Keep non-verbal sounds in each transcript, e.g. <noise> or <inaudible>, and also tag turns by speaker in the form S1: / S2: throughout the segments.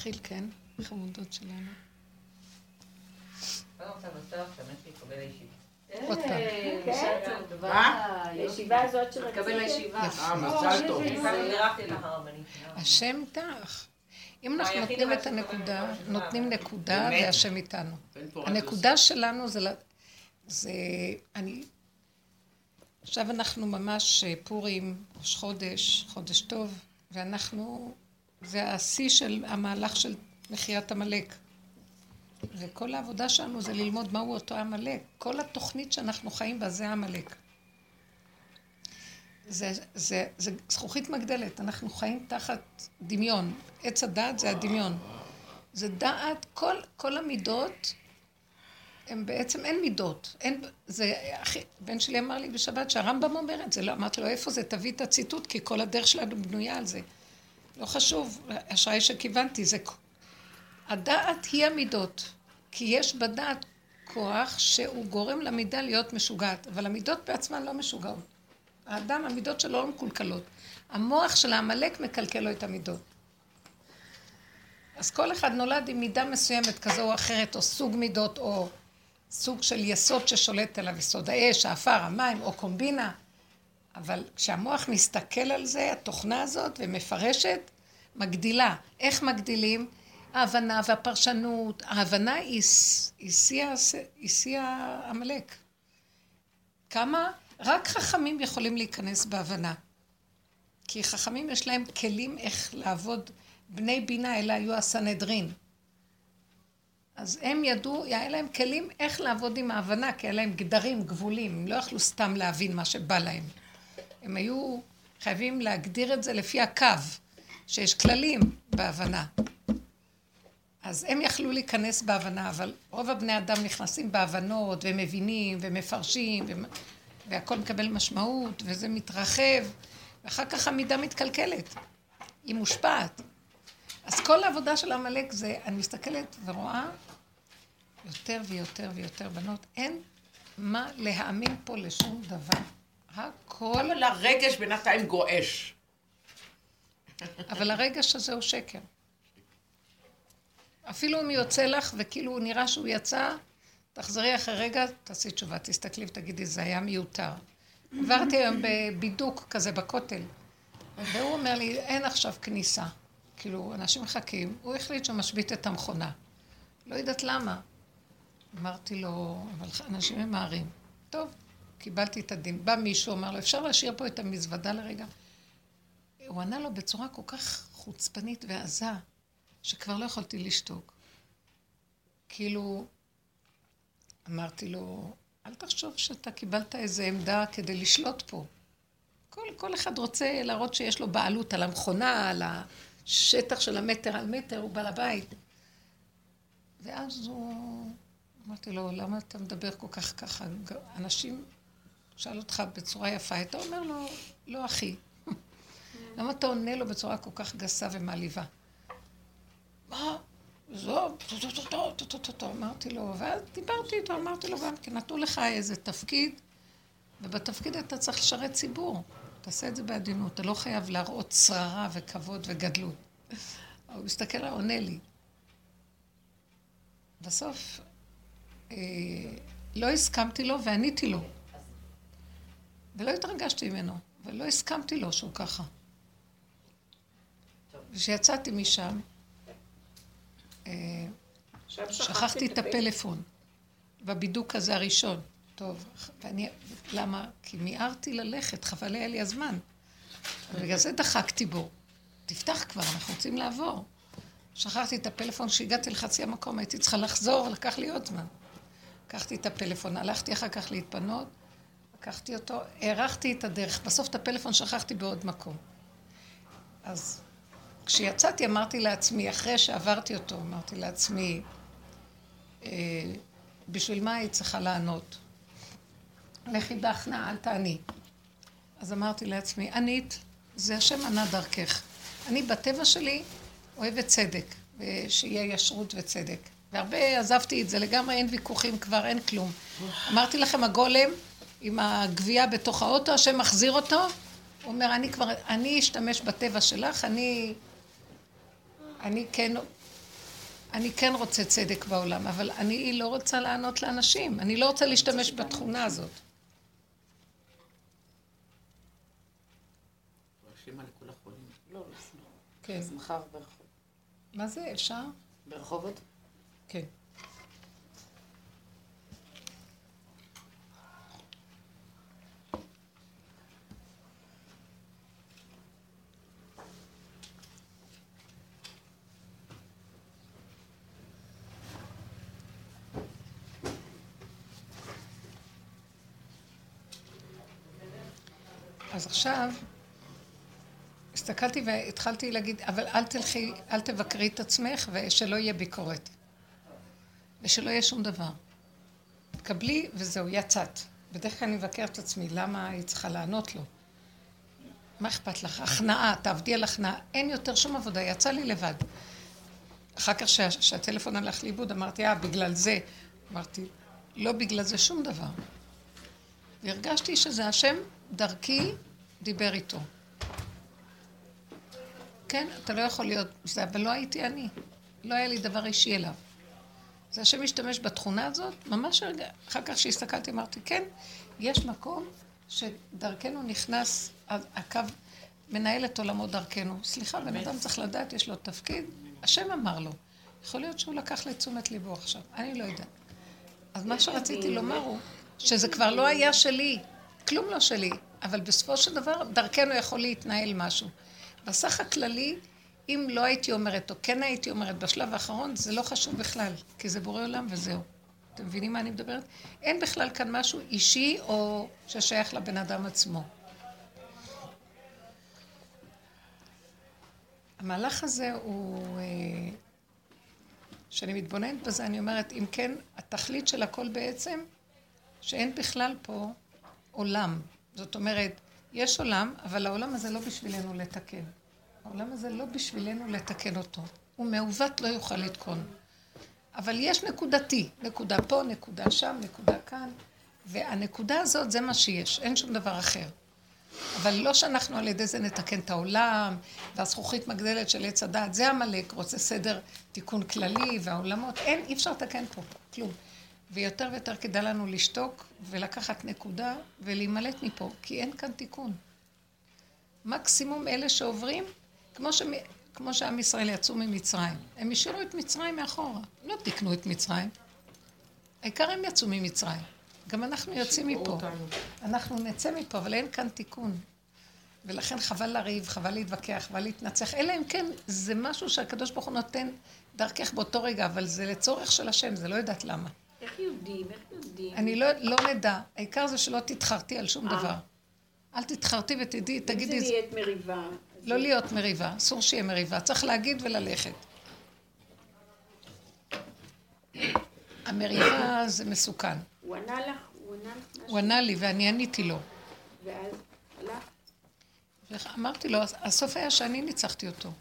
S1: נתחיל, כן? חמודות שלנו. עוד פעם.
S2: כן, הישיבה הזאת שרציתי.
S3: אה.
S1: השם איתך. אם אנחנו נותנים את הנקודה, נותנים נקודה והשם איתנו. הנקודה שלנו זה, זה, אני, עכשיו אנחנו ממש אה, פורים, ראש חודש, חודש טוב, ואנחנו, זה השיא של המהלך של מחיית עמלק. וכל העבודה שלנו זה ללמוד מהו אותו עמלק. כל התוכנית שאנחנו חיים בה זה עמלק. זה, זה, זה זכוכית מגדלת, אנחנו חיים תחת דמיון. עץ הדעת זה הדמיון. זה דעת, כל, כל המידות, הם בעצם אין מידות. אין, זה, אחי, בן שלי אמר לי בשבת שהרמב"ם אומר את זה, לא, אמרתי לו, איפה זה? תביא את הציטוט, כי כל הדרך שלנו בנויה על זה. לא חשוב, אשראי שכיוונתי, זה... הדעת היא המידות, כי יש בדעת כוח שהוא גורם למידה להיות משוגעת, אבל המידות בעצמן לא משוגעות. האדם, המידות שלו לא מקולקלות. המוח של העמלק מקלקל לו את המידות. אז כל אחד נולד עם מידה מסוימת כזו או אחרת, או סוג מידות, או סוג של יסוד ששולט עליו, יסוד האש, האפר, המים, או קומבינה. אבל כשהמוח מסתכל על זה, התוכנה הזאת, ומפרשת, מגדילה. איך מגדילים? ההבנה והפרשנות. ההבנה היא שיא העמלק. כמה? רק חכמים יכולים להיכנס בהבנה. כי חכמים יש להם כלים איך לעבוד. בני בינה, אלה היו הסנהדרין. אז הם ידעו, היה להם כלים איך לעבוד עם ההבנה, כי היה להם גדרים, גבולים, הם לא יכלו סתם להבין מה שבא להם. הם היו חייבים להגדיר את זה לפי הקו, שיש כללים בהבנה. אז הם יכלו להיכנס בהבנה, אבל רוב הבני אדם נכנסים בהבנות, ומבינים, ומפרשים, והכל מקבל משמעות, וזה מתרחב, ואחר כך המידה מתקלקלת. היא מושפעת. אז כל העבודה של עמלק זה, אני מסתכלת ורואה יותר ויותר ויותר בנות, אין מה להאמין פה לשום דבר. הכל...
S3: אבל הרגש בינתיים גועש.
S1: אבל הרגש הזה הוא שקר. אפילו אם יוצא לך וכאילו הוא נראה שהוא יצא, תחזרי אחרי רגע, תעשי תשובה, תסתכלי ותגידי, זה היה מיותר. עברתי היום בבידוק כזה בכותל, והוא אומר לי, אין עכשיו כניסה. כאילו, אנשים מחכים, הוא החליט שהוא משבית את המכונה. לא יודעת למה. אמרתי לו, אבל אנשים ממהרים. טוב, קיבלתי את הדין. בא מישהו, אמר לו, אפשר להשאיר פה את המזוודה לרגע? הוא ענה לו בצורה כל כך חוצפנית ועזה, שכבר לא יכולתי לשתוק. כאילו, אמרתי לו, אל תחשוב שאתה קיבלת איזו עמדה כדי לשלוט פה. כל, כל אחד רוצה להראות שיש לו בעלות על המכונה, על השטח של המטר על מטר, הוא בעל הבית. ואז הוא... אמרתי לו, למה אתה מדבר כל כך ככה? אנשים, שאל אותך בצורה יפה, אתה אומר לו, לא אחי. למה אתה עונה לו בצורה כל כך גסה ומעליבה? מה? זו, אמרתי לו, ואז דיברתי איתו, אמרתי לו גם כי נתנו לך איזה תפקיד, ובתפקיד אתה צריך לשרת ציבור. תעשה את זה בעדינות, אתה לא חייב להראות שררה וכבוד וגדלות. הוא מסתכל, עונה לי. בסוף אה, לא הסכמתי לו ועניתי לו. ולא התרגשתי ממנו, ולא הסכמתי לו שהוא ככה. וכשיצאתי משם, אה, שכחתי את הפלאפון, בבידוק הזה הראשון. טוב, ואני, למה? כי מיהרתי ללכת, חבל היה לי הזמן. בגלל זה דחקתי בו. תפתח כבר, אנחנו רוצים לעבור. שכחתי את הפלאפון, כשהגעתי לחצי המקום, הייתי צריכה לחזור, לקח לי עוד זמן. לקחתי את הפלאפון, הלכתי אחר כך להתפנות, לקחתי אותו, הארכתי את הדרך. בסוף את הפלאפון שכחתי בעוד מקום. אז כשיצאתי אמרתי לעצמי, אחרי שעברתי אותו, אמרתי לעצמי, אה, בשביל מה היית צריכה לענות? לכי דחנה, אל תעני. אז אמרתי לעצמי, ענית, זה השם ענה דרכך. אני בטבע שלי אוהבת צדק, ושיהיה ישרות וצדק. והרבה עזבתי את זה, לגמרי אין ויכוחים כבר, אין כלום. אמרתי לכם, הגולם עם הגבייה בתוך האוטו, השם מחזיר אותו, הוא אומר, אני כבר, אני אשתמש בטבע שלך, אני, אני כן אני כן רוצה צדק בעולם, אבל אני לא רוצה לענות לאנשים. אני לא רוצה להשתמש בתכונה הזאת.
S2: לא, כן. אז מחר ברחוב.
S1: מה זה, אפשר?
S2: ברחובות?
S1: כן. אז עכשיו, הסתכלתי והתחלתי להגיד, אבל אל תלכי, אל תבקרי את עצמך ושלא יהיה ביקורת. ושלא יהיה שום דבר. תקבלי וזהו, יצאת. בדרך כלל אני מבקרת את עצמי, למה היא צריכה לענות לו? מה אכפת לך? הכנעה, תעבדי על הכנעה. אין יותר שום עבודה, יצא לי לבד. אחר כך שהטלפון הלך לאיבוד, אמרתי, אה, בגלל זה. אמרתי, לא בגלל זה שום דבר. והרגשתי שזה השם דרכי דיבר איתו. כן, אתה לא יכול להיות זה, אבל לא הייתי אני. לא היה לי דבר אישי אליו. זה השם משתמש בתכונה הזאת, ממש רגע, אחר כך שהסתכלתי אמרתי, כן, יש מקום שדרכנו נכנס, הקו מנהל את עולמו דרכנו. סליחה, בן אדם צריך לדעת, יש לו תפקיד, השם אמר לו. יכול להיות שהוא לקח לתשומת ליבו עכשיו, אני לא יודעת. אז מה שרציתי לומר הוא, שזה כבר לא היה שלי, כלום לא שלי, אבל בסופו של דבר דרכנו יכול להתנהל משהו. בסך הכללי, אם לא הייתי אומרת, או כן הייתי אומרת בשלב האחרון, זה לא חשוב בכלל, כי זה בורא עולם וזהו. אתם מבינים מה אני מדברת? אין בכלל כאן משהו אישי או ששייך לבן אדם עצמו. המהלך הזה הוא... אה, כשאני מתבוננת בזה, אני אומרת, אם כן, התכלית של הכל בעצם, שאין בכלל פה עולם. זאת אומרת, יש עולם, אבל העולם הזה לא בשבילנו לתקן. העולם הזה לא בשבילנו לתקן אותו. הוא מעוות, לא יוכל לתקון. אבל יש נקודתי, נקודה פה, נקודה שם, נקודה כאן, והנקודה הזאת זה מה שיש, אין שום דבר אחר. אבל לא שאנחנו על ידי זה נתקן את העולם, והזכוכית מגדלת של עץ הדעת, זה עמלק, רוצה סדר תיקון כללי, והעולמות, אין, אי אפשר לתקן פה, כלום. ויותר ויותר כדאי לנו לשתוק ולקחת נקודה ולהימלט מפה, כי אין כאן תיקון. מקסימום אלה שעוברים, כמו, ש... כמו שעם ישראל יצאו ממצרים. הם השאירו את מצרים מאחורה, לא תיקנו את מצרים. העיקר הם יצאו ממצרים. גם אנחנו יוצאים מפה. אותנו. אנחנו נצא מפה, אבל אין כאן תיקון. ולכן חבל לריב, חבל להתווכח, חבל להתנצח, אלא אם כן זה משהו שהקדוש ברוך הוא נותן דרכך באותו רגע, אבל זה לצורך של השם, זה לא יודעת למה.
S2: איך יודעים? איך יודעים?
S1: אני לא, לא נדע. העיקר זה שלא תתחרתי על שום אה. דבר. אל תתחרתי ותדעי, תגידי...
S2: אם זה נהיית מריבה.
S1: לא להיות מריבה, אסור שיהיה מריבה. צריך להגיד וללכת. המריבה זה מסוכן.
S2: הוא ענה לך? הוא ענה לך משהו?
S1: הוא ענה לי ואני עניתי לו.
S2: ואז הלך?
S1: אמרתי לו, הסוף היה שאני ניצחתי אותו.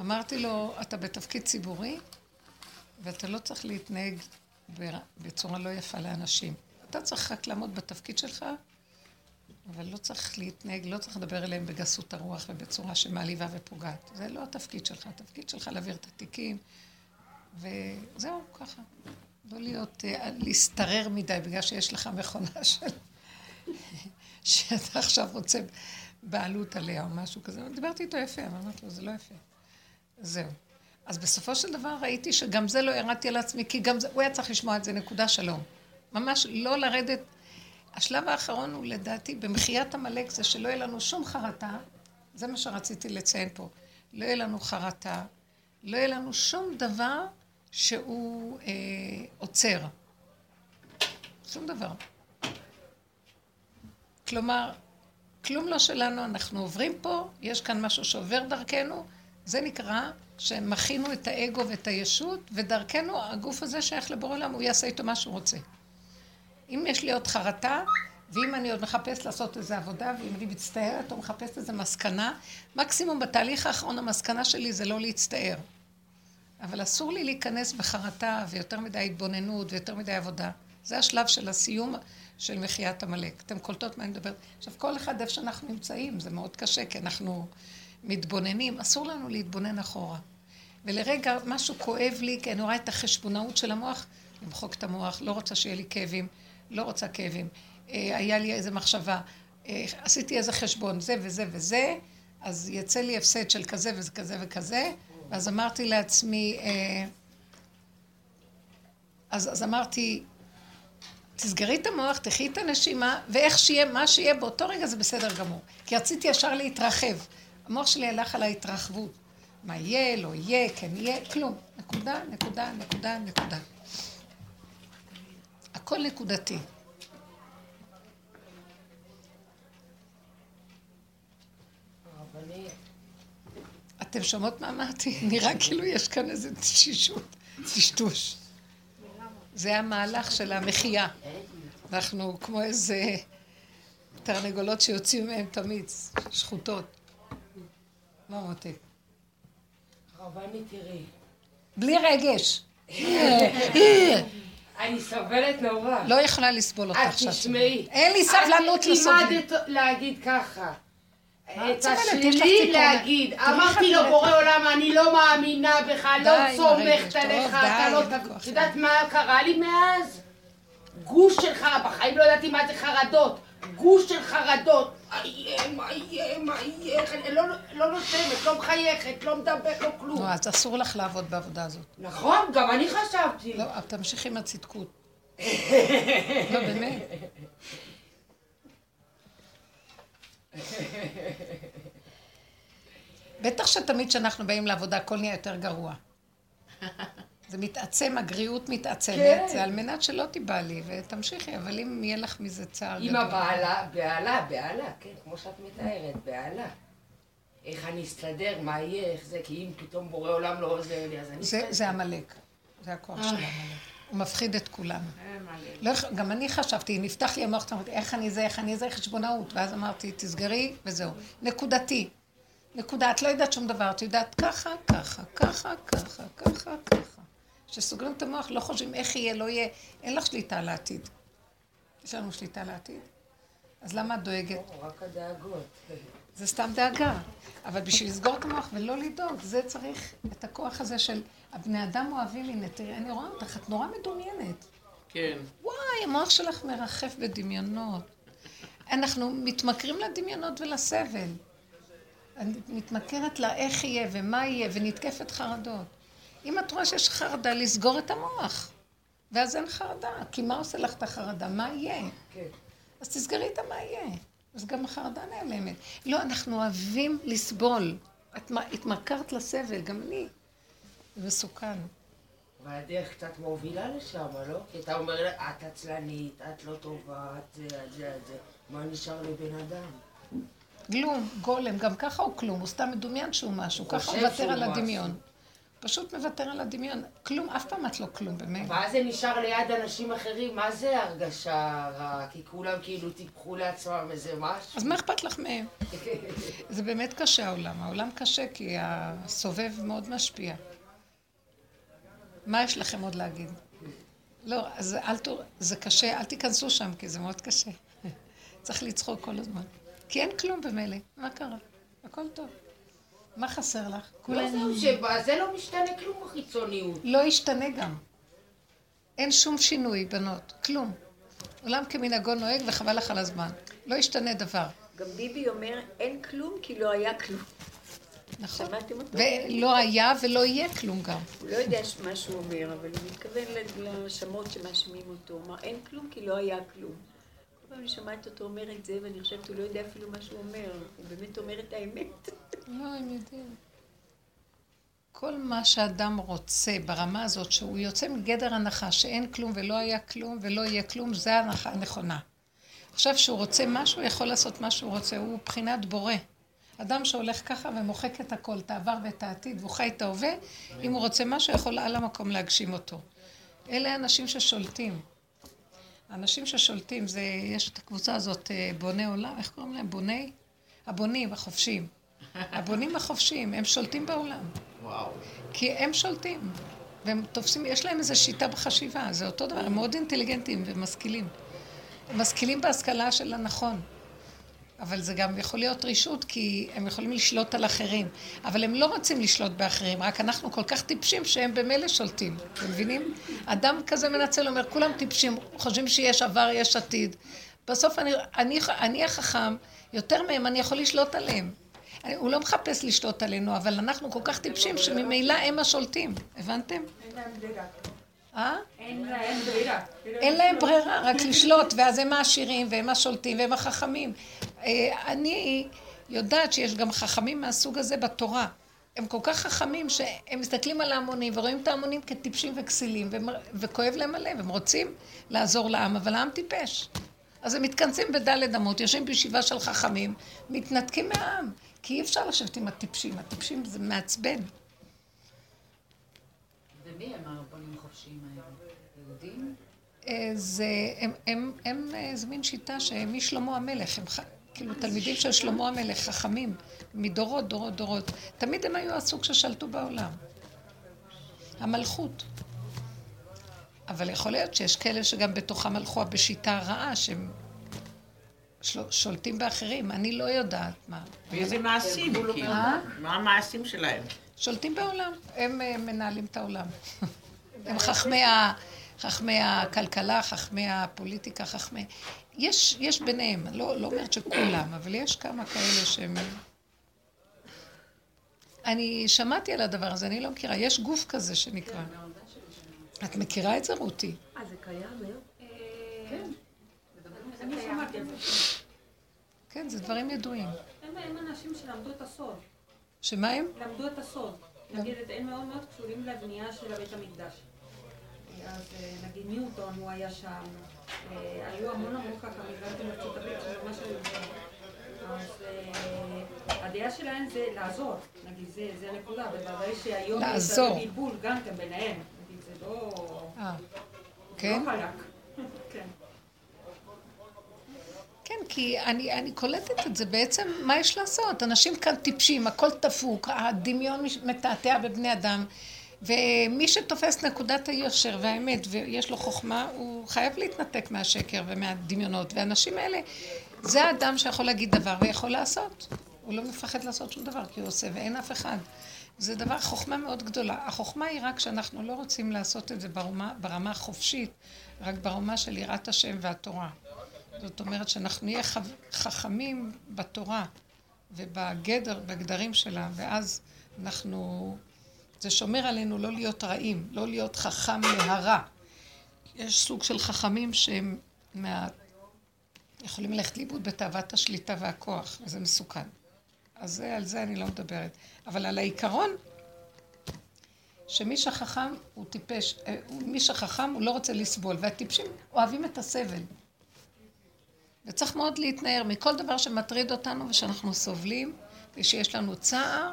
S1: אמרתי לו, אתה בתפקיד ציבורי, ואתה לא צריך להתנהג בצורה לא יפה לאנשים. אתה צריך רק לעמוד בתפקיד שלך, אבל לא צריך להתנהג, לא צריך לדבר אליהם בגסות הרוח ובצורה שמעליבה ופוגעת. זה לא התפקיד שלך, התפקיד שלך להעביר את התיקים, וזהו, ככה. לא להיות, אה, להסתרר מדי בגלל שיש לך מכונה של... שאתה עכשיו רוצה בעלות עליה או משהו כזה. דיברתי איתו יפה, אמרתי לו, זה לא יפה. זהו. אז בסופו של דבר ראיתי שגם זה לא ירדתי על עצמי, כי גם זה, הוא היה צריך לשמוע את זה, נקודה שלום. ממש לא לרדת. השלב האחרון הוא לדעתי, במחיית עמלק זה שלא יהיה לנו שום חרטה, זה מה שרציתי לציין פה. לא יהיה לנו חרטה, לא יהיה לנו שום דבר שהוא אה, עוצר. שום דבר. כלומר, כלום לא שלנו, אנחנו עוברים פה, יש כאן משהו שעובר דרכנו, זה נקרא שמכינו את האגו ואת הישות, ודרכנו הגוף הזה שייך לבורא עולם, הוא יעשה איתו מה שהוא רוצה. אם יש לי עוד חרטה, ואם אני עוד מחפש לעשות איזו עבודה, ואם אני מצטערת או מחפשת איזו מסקנה, מקסימום בתהליך האחרון המסקנה שלי זה לא להצטער. אבל אסור לי להיכנס בחרטה ויותר מדי התבוננות ויותר מדי עבודה. זה השלב של הסיום של מחיית עמלק. אתם קולטות מה אני מדברת? עכשיו, כל אחד איפה שאנחנו נמצאים, זה מאוד קשה, כי אנחנו מתבוננים, אסור לנו להתבונן אחורה. ולרגע משהו כואב לי, כי אני רואה את החשבונאות של המוח, למחוק את המוח, לא רוצה שיהיה לי כאבים, לא רוצה כאבים. אה, היה לי איזו מחשבה, אה, עשיתי איזה חשבון, זה וזה וזה, אז יצא לי הפסד של כזה וכזה וכזה, ואז אמרתי לעצמי, אה, אז, אז אמרתי, תסגרי את המוח, תחי את הנשימה, ואיך שיהיה, מה שיהיה באותו רגע זה בסדר גמור. כי רציתי ישר להתרחב. המוח שלי הלך על ההתרחבות. מה יהיה, לא יהיה, כן יהיה, כלום. נקודה, נקודה, נקודה, נקודה. הכל נקודתי. אתם שומעות מה אמרתי? <laughs> נראה כאילו יש כאן איזה תשישות, טשטוש. זה המהלך של המחייה. אנחנו כמו איזה תרנגולות שיוצאים מהם תמיץ, שחוטות. מה מותק?
S4: רבני תראי.
S1: בלי רגש.
S4: אני סובלת נורא.
S1: לא יכולה לסבול אותך עכשיו.
S4: תשמעי.
S1: אין לי סבלנות
S4: את
S1: לסובלנות.
S4: לימדת להגיד ככה. את
S1: את לך
S4: השלילי. להגיד. אמרתי לו
S1: את
S4: בורא עולם, אני לא מאמינה בך, לא סומכת עליך, אתה לא... את יודעת מה קרה לי מאז? גוש של חרדות, בחיים לא ידעתי מה זה חרדות. גוש של חרדות. מה יהיה, מה יהיה, מה יהיה, לא- לא נושמת, לא מחייכת, לא מדברת, לא כלום.
S1: נו, אז אסור לך לעבוד בעבודה הזאת.
S4: נכון, גם אני חשבתי.
S1: לא, אבל תמשיכי עם הצדקות. <laughs> לא, באמת. בטח שתמיד כשאנחנו באים לעבודה הכל נהיה יותר גרוע. זה מתעצם, הגריעות מתעצמת,
S4: כן.
S1: זה על מנת שלא תיבהלי ותמשיכי, אבל אם יהיה לך מזה צער
S4: עם הבעלה, בהלה, בהלה, כן, כמו שאת מתארת, בהלה. איך אני אסתדר, מה יהיה, איך זה, כי אם פתאום בורא עולם לא עוזר לי, אז אני...
S1: זה, זה עמלק, זה הכוח של עמלק. הוא מפחיד את כולנו. לא, יכ- גם אני חשבתי, נפתח לי המוח, אמרתי, איך אני זה, איך אני זה, חשבונאות. ואז אמרתי, תסגרי, וזהו. נקודתי. נקודה, את לא יודעת שום דבר, את יודעת ככה, ככה, ככה, ככה, ככה, ככה. כשסוגרים את המוח, לא חושבים איך יהיה, לא יהיה. אין לך שליטה על העתיד. יש לנו שליטה על העתיד. אז למה את דואגת?
S4: רק הדאגות.
S1: זה סתם דאגה. אבל בשביל לסגור את המוח ולא לדאוג, זה צריך את הכוח הזה של הבני אדם אוהבים, הנה, תראי, אני רואה אותך, את נורא מדומיינת.
S3: כן.
S1: וואי, המוח שלך מרחף בדמיונות. אנחנו מתמכרים לדמיונות ולסבל. אני מתמכרת לאיך יהיה ומה יהיה, ונתקפת חרדות. אם את רואה שיש חרדה, לסגור את המוח. ואז אין חרדה, כי מה עושה לך את החרדה? מה יהיה?
S4: כן.
S1: אז תסגרי את המה יהיה. אז גם החרדה נעלמת. לא, אנחנו אוהבים לסבול. את התמכרת לסבל, גם אני. זה מסוכן.
S4: אבל הדרך קצת מובילה לשם, לא? כי אתה אומר, את עצלנית, את לא טובה, את זה, את זה, את זה. מה נשאר לבן אדם?
S1: כלום, גולם, גם ככה הוא כלום, הוא סתם מדומיין שהוא משהו, ככה הוא מוותר על
S4: משהו.
S1: פשוט מוותר על הדמיון. כלום, אף פעם את לא כלום, באמת.
S4: ואז זה נשאר ליד אנשים אחרים, מה זה הרגשה רעה? כי כולם כאילו טיפחו לעצמם איזה משהו.
S1: אז מה אכפת לך מהם? זה באמת קשה העולם. העולם קשה כי הסובב מאוד משפיע. מה יש לכם עוד להגיד? לא, אז אל ת... זה קשה, אל תיכנסו שם, כי זה מאוד קשה. <laughs> צריך לצחוק כל הזמן. כי אין כלום במילא. מה קרה? הכל טוב. מה חסר לך?
S4: לא. זהו, שזה לא משתנה כלום בחיצוניות.
S1: לא ישתנה גם. אין שום שינוי, בנות. כלום. עולם כמנהגו נוהג וחבל לך על הזמן. לא ישתנה דבר.
S2: גם ביבי אומר, אין כלום כי לא היה כלום.
S1: נכון.
S2: שמעתם אותו?
S1: ולא היה ולא יהיה כלום גם.
S2: הוא לא יודע מה שהוא אומר, אבל הוא מתכוון להאשמות שמאשימים אותו. הוא אמר, אין כלום כי לא היה כלום. אני שומעת אותו אומר את זה, ואני חושבת, הוא לא יודע אפילו מה שהוא אומר. הוא באמת אומר את האמת.
S1: לא, הם יודעים. כל מה שאדם רוצה ברמה הזאת, שהוא יוצא מגדר הנחה שאין כלום ולא היה כלום ולא יהיה כלום, זה ההנחה הנכונה. עכשיו, שהוא רוצה משהו, הוא יכול לעשות מה שהוא רוצה, הוא בחינת בורא. אדם שהולך ככה ומוחק את הכל, את העבר ואת העתיד, והוא חי את ההווה, אם הוא רוצה משהו, יכול על המקום להגשים אותו. אלה האנשים ששולטים. האנשים ששולטים, זה, יש את הקבוצה הזאת, אה, בוני עולם, איך קוראים להם? בוני? הבונים, החופשיים. <laughs> הבונים החופשיים, הם שולטים בעולם.
S3: וואו.
S1: כי הם שולטים. והם תופסים, יש להם איזו שיטה בחשיבה, זה אותו דבר, הם מאוד אינטליגנטים ומשכילים. הם משכילים בהשכלה של הנכון. אבל זה גם יכול להיות רישות, כי הם יכולים לשלוט על אחרים. אבל הם לא רוצים לשלוט באחרים, רק אנחנו כל כך טיפשים שהם במילא שולטים. אתם מבינים? אדם כזה מנצל, אומר, כולם טיפשים, חושבים שיש עבר, יש עתיד. בסוף אני, אני, אני החכם, יותר מהם אני יכול לשלוט עליהם. הוא לא מחפש לשלוט עלינו, אבל אנחנו כל כך טיפשים שממילא הם השולטים. הבנתם? אה?
S5: אין להם ברירה.
S1: אין להם ברירה, רק לשלוט, ואז הם העשירים, והם השולטים, והם החכמים. אה, אני יודעת שיש גם חכמים מהסוג הזה בתורה. הם כל כך חכמים שהם מסתכלים על ההמונים ורואים את ההמונים כטיפשים וכסילים, והם- וכואב להם הלב, הם רוצים לעזור לעם, אבל העם טיפש. אז הם מתכנסים בדלת אמות, יושבים בישיבה של חכמים, מתנתקים מהעם, כי אי אפשר לשבת עם הטיפשים, הטיפשים זה מעצבן.
S4: ומי הם הרבנים החופשיים האלה? יהודים?
S1: אה, זה, הם, הם, הם, אה, זה מין שיטה שהם משלמה המלך, הם כאילו תלמידים של שלמה המלך, חכמים, מדורות, דורות, דורות. תמיד הם היו הסוג ששלטו בעולם. המלכות. אבל יכול להיות שיש כאלה שגם בתוכם הלכו בשיטה רעה, שהם שולטים באחרים. אני לא יודעת מה.
S3: ואיזה מעשים, כאילו.
S1: אה?
S3: מה המעשים שלהם?
S1: שולטים בעולם, הם אה, מנהלים את העולם. <laughs> הם חכמי, ה, חכמי הכלכלה, חכמי הפוליטיקה, חכמי... יש, יש ביניהם, לא, לא אומרת שכולם, אבל יש כמה כאלה שהם... אני שמעתי על הדבר הזה, אני לא מכירה. יש גוף כזה שנקרא. את מכירה את זה, רותי?
S5: אה, זה קיים היום?
S6: על זה.
S1: כן, זה דברים ידועים.
S6: הם הם אנשים שלמדו את הסוד.
S1: שמה הם?
S6: למדו את הסוד. נגיד, הם מאוד מאוד קשורים לבנייה של בית המקדש. אז אה, נגיד ניוטון, הוא היה שם. היו המון המון חכמים, גם בארצות הברית, שממש היו. אז אה, הדעה שלהם זה לעזור. נגיד, זה הנקודה. בוודאי שהיום יש בלבול גם כן ביניהם. נגיד, זה לא...
S1: אה, כן?
S6: לא חלק. <laughs> כן.
S1: כן, כי אני, אני קולטת את זה בעצם, מה יש לעשות? אנשים כאן טיפשים, הכל דפוק, הדמיון מתעתע בבני אדם, ומי שתופס נקודת היושר והאמת ויש לו חוכמה, הוא חייב להתנתק מהשקר ומהדמיונות, והאנשים האלה, זה האדם שיכול להגיד דבר ויכול לעשות. הוא לא מפחד לעשות שום דבר, כי הוא עושה, ואין אף אחד. זה דבר, חוכמה מאוד גדולה. החוכמה היא רק שאנחנו לא רוצים לעשות את זה ברמה, ברמה החופשית, רק ברמה של יראת השם והתורה. זאת אומרת שאנחנו נהיה. חכמים בתורה ובגדר, בגדרים שלה, ואז אנחנו... זה שומר עלינו לא להיות רעים, לא להיות חכם להרע. יש סוג של חכמים שהם מה... יכולים ללכת לאיבוד בתאוות השליטה והכוח, וזה מסוכן. אז זה, על זה אני לא מדברת. אבל על העיקרון, שמי שחכם הוא טיפש, אה, מי שחכם הוא לא רוצה לסבול, והטיפשים אוהבים את הסבל. וצריך מאוד להתנער מכל דבר שמטריד אותנו ושאנחנו סובלים ושיש לנו צער,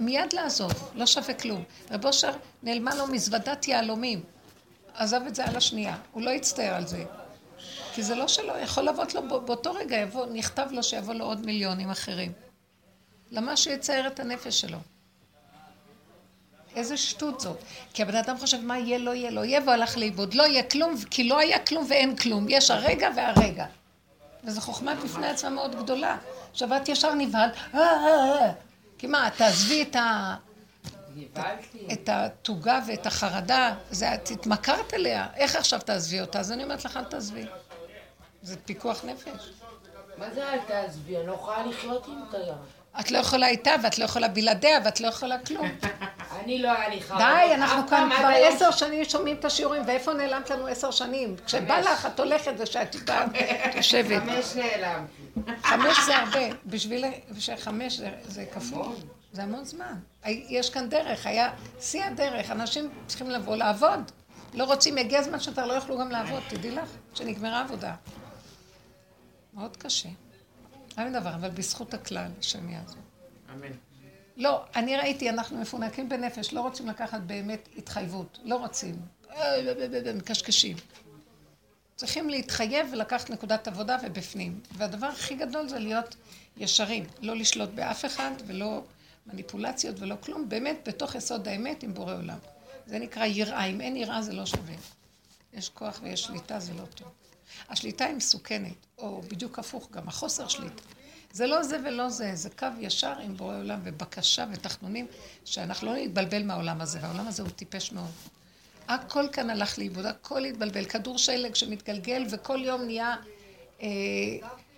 S1: מיד לעזוב, לא שווה כלום. רב אושר נעלמה לו מזוודת יהלומים, עזב את זה על השנייה, הוא לא הצטער על זה. כי זה לא שלו, יכול לבוא לו, בא- באותו רגע יבוא, נכתב לו שיבוא לו עוד מיליונים אחרים. למה שיצייר את הנפש שלו? איזה שטות זאת. כי הבן אדם חושב, מה יהיה, לא יהיה, לא יהיה, והוא הלך לאיבוד. לא יהיה כלום, כי לא היה כלום ואין כלום. יש הרגע והרגע. וזו חוכמה בפני עצמה מאוד גדולה. עכשיו את ישר נבהלת, אה, אה, אה. כי מה, תעזבי את ה... את התוגה ואת החרדה, זה, את התמכרת אליה, איך עכשיו תעזבי אותה? אז אני אומרת לך, אל תעזבי. זה פיקוח נפש.
S4: מה זה אל תעזבי? אני לא יכולה לחיות עם תייר.
S1: את לא יכולה איתה, ואת לא יכולה בלעדיה, ואת לא יכולה כלום. <laughs>
S4: אני לא היה לי חרדות.
S1: די, אנחנו כאן כבר עשר שנים שומעים את השיעורים, ואיפה נעלמת לנו עשר שנים? כשבא לך, את הולכת ושאת יושבת.
S4: חמש נעלמתי.
S1: חמש זה הרבה, בשביל בשביל חמש זה, כפול, זה המון זמן. יש כאן דרך, היה שיא הדרך, אנשים צריכים לבוא לעבוד. לא רוצים, הגיע הזמן שאתה לא יוכלו גם לעבוד, תדעי לך, שנגמרה עבודה. מאוד קשה. אין דבר, אבל בזכות הכלל, השם יעזור.
S3: אמן.
S1: לא, אני ראיתי, אנחנו מפונקים בנפש, לא רוצים לקחת באמת התחייבות, לא רוצים. מקשקשים. צריכים להתחייב ולקחת נקודת עבודה ובפנים. והדבר הכי גדול זה להיות ישרים, לא לשלוט באף אחד ולא מניפולציות ולא כלום, באמת בתוך יסוד האמת עם בורא עולם. זה נקרא יראה, אם אין יראה זה לא שווה. יש כוח ויש שליטה, זה לא טוב. השליטה היא מסוכנת, או בדיוק הפוך, גם החוסר שליטה. זה לא זה ולא זה, זה קו ישר עם בורא עולם ובקשה ותחנונים, שאנחנו לא נתבלבל מהעולם הזה, והעולם הזה הוא טיפש מאוד. הכל כאן הלך לאיבוד, הכל התבלבל, כדור שלג שמתגלגל וכל יום נהיה אה,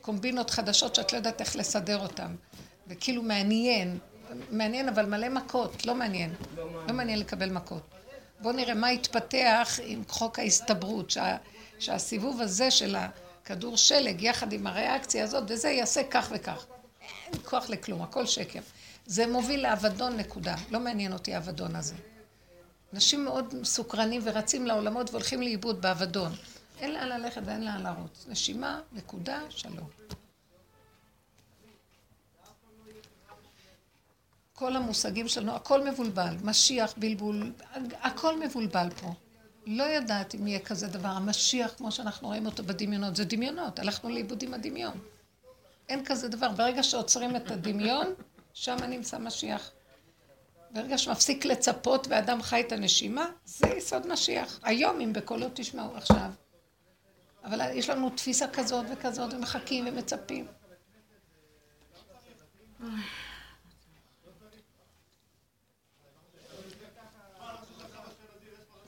S1: קומבינות חדשות שאת לא יודעת איך לסדר אותן. וכאילו מעניין, מעניין אבל מלא מכות, לא מעניין. לא מעניין לקבל מכות. בואו נראה מה התפתח עם חוק ההסתברות, שה, שהסיבוב הזה של הכדור שלג יחד עם הריאקציה הזאת, וזה יעשה כך וכך. אין כוח לכלום, הכל שקר. זה מוביל לאבדון נקודה, לא מעניין אותי האבדון הזה. אנשים מאוד סוקרנים ורצים לעולמות והולכים לאיבוד באבדון. אין לאן ללכת ואין לאן לרוץ. נשימה, נקודה, שלום. כל המושגים שלנו, הכל מבולבל. משיח, בלבול, הכל מבולבל פה. לא יודעת אם יהיה כזה דבר. המשיח, כמו שאנחנו רואים אותו בדמיונות, זה דמיונות. הלכנו לאיבוד עם הדמיון. אין כזה דבר. ברגע שעוצרים את הדמיון, שם נמצא משיח. ברגע שמפסיק לצפות ואדם חי את הנשימה, זה יסוד משיח. היום, אם בקולות תשמעו עכשיו. אבל יש לנו תפיסה כזאת וכזאת, ומחכים ומצפים.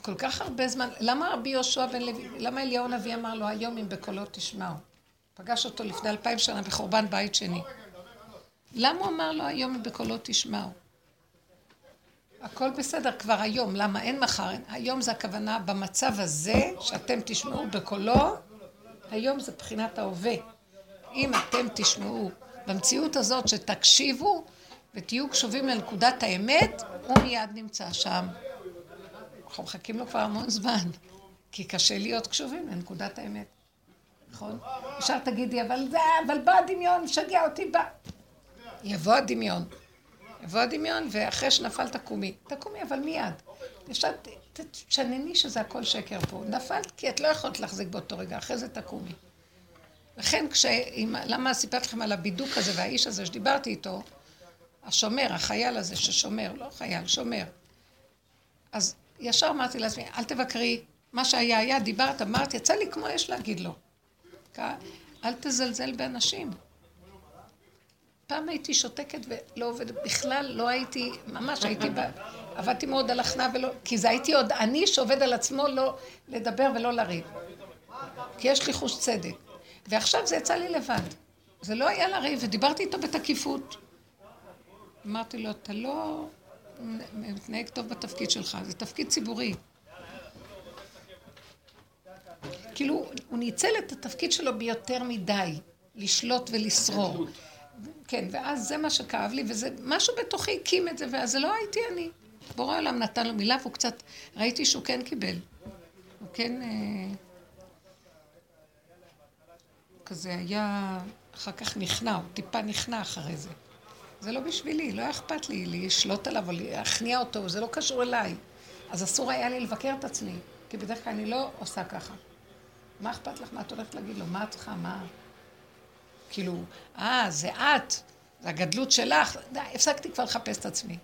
S1: כל כך הרבה זמן, למה רבי יהושע בן לוי, למה אליהו הנביא אמר לו היום אם בקולות תשמעו? פגש אותו לפני אלפיים שנה בחורבן בית שני. למה הוא אמר לו היום אם בקולות תשמעו? הכל בסדר כבר היום, למה אין מחר? היום זה הכוונה במצב הזה שאתם תשמעו בקולו, היום זה בחינת ההווה. אם אתם תשמעו במציאות הזאת שתקשיבו ותהיו קשובים לנקודת האמת, הוא מיד נמצא שם. אנחנו מחכים לו כבר המון זמן, כי קשה להיות קשובים לנקודת האמת, נכון? אפשר תגידי, אבל זה, אבל בא הדמיון, משגע אותי, בא. יבוא הדמיון. יבוא הדמיון, ואחרי שנפל תקומי. תקומי, אבל מיד. עכשיו, תשנני שזה הכל שקר פה. נפלת כי את לא יכולת להחזיק באותו רגע, אחרי זה תקומי. לכן, כש... למה סיפרתי לכם על הבידוק הזה והאיש הזה שדיברתי איתו, השומר, החייל הזה ששומר, לא חייל, שומר. אז ישר אמרתי לעצמי, אל תבקרי, מה שהיה היה, דיברת, אמרת, יצא לי כמו יש להגיד לו. אל תזלזל באנשים. פעם הייתי שותקת ולא עובדת, בכלל לא הייתי, ממש הייתי. עבדתי מאוד על הכנעה ולא, כי זה הייתי עוד אני שעובד על עצמו לא לדבר ולא לריב. כי יש לי חוש צדק. ועכשיו זה יצא לי לבד. זה לא היה לריב, ודיברתי איתו בתקיפות. אמרתי לו, אתה לא מתנהג טוב בתפקיד שלך, זה תפקיד ציבורי. כאילו, הוא ניצל את התפקיד שלו ביותר מדי, לשלוט ולשרור. כן, ואז זה מה שכאב לי, וזה משהו בתוכי הקים את זה, ואז זה לא הייתי אני. בורא העולם נתן לו מילה, והוא קצת, ראיתי שהוא כן קיבל. הוא כן... אה, כזה היה, אחר כך נכנע, הוא טיפה נכנע אחרי זה. זה לא בשבילי, לא אכפת לי לשלוט עליו או להכניע אותו, זה לא קשור אליי. אז אסור היה לי לבקר את עצמי, כי בדרך כלל אני לא עושה ככה. מה אכפת לך? מה את הולכת להגיד לו? מה את צריכה? מה... כאילו, אה, זה את, זה הגדלות שלך. די, הפסקתי כבר לחפש את עצמי.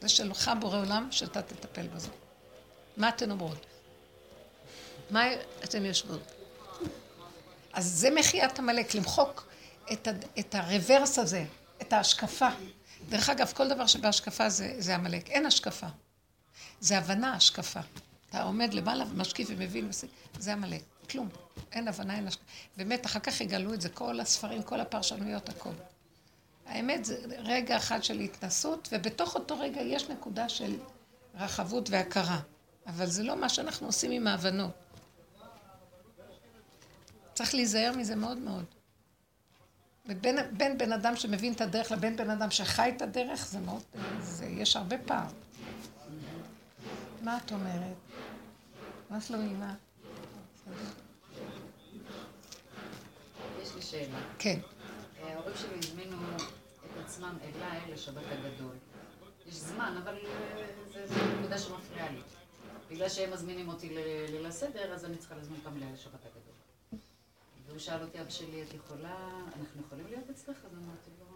S1: זה שלך בורא עולם, שאתה תטפל בזה. מה אתן אומרות? מה אתן יושבות? אז זה מחיית עמלק, למחוק את, את הרוורס הזה, את ההשקפה. דרך אגב, כל דבר שבהשקפה זה עמלק. אין השקפה. זה הבנה, השקפה. אתה עומד למעלה ומשקיף ומבין, זה עמלק. כלום. אין הבנה, אין השקפה. באמת, אחר כך יגלו את זה, כל הספרים, כל הפרשנויות, הכל. האמת זה רגע אחד של התנסות, ובתוך אותו רגע יש נקודה של רחבות והכרה. אבל זה לא מה שאנחנו עושים עם ההבנות. צריך להיזהר מזה מאוד מאוד. בין, בין בן אדם שמבין את הדרך לבין בן אדם שחי את הדרך, זה מאוד, זה, יש הרבה פער. מה את אומרת? מה שלומי, מה?
S7: יש לי שאלה.
S1: כן.
S7: ההורים שלי הזמינו את עצמם אליי לשבת הגדול. יש זמן, אבל זו נקודה שמפריעה לי. בגלל שהם מזמינים אותי לליל הסדר, אז אני צריכה להזמין אותם לשבת הגדול. והוא שאל אותי, אבא שלי, את יכולה, אנחנו יכולים להיות אצלך? אז אמרתי לו,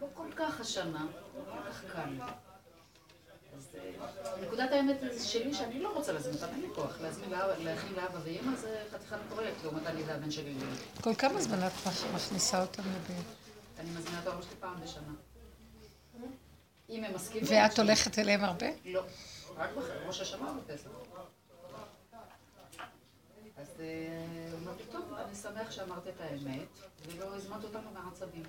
S7: לא כל כך השנה, לא כל כך קל. אז נקודת האמת שלי שאני לא רוצה להזמין אותם, אין לי כוח. להזמין להכין לאבא ואמא זה חתיכת פרויקט, לעומת אני והבן שלי.
S1: כל כמה זמן את מכ- מכניסה אותם לבית?
S7: אני מזמינה את ההורים שלי פעם בשנה. אם הם מסכימים.
S1: ואת הולכת אליהם הרבה?
S7: לא, רק בראש השנה ובפסח. אז אה, אמרתי, טוב, שמח שאמרת את האמת, ולא הזמנת אותנו מעצבים.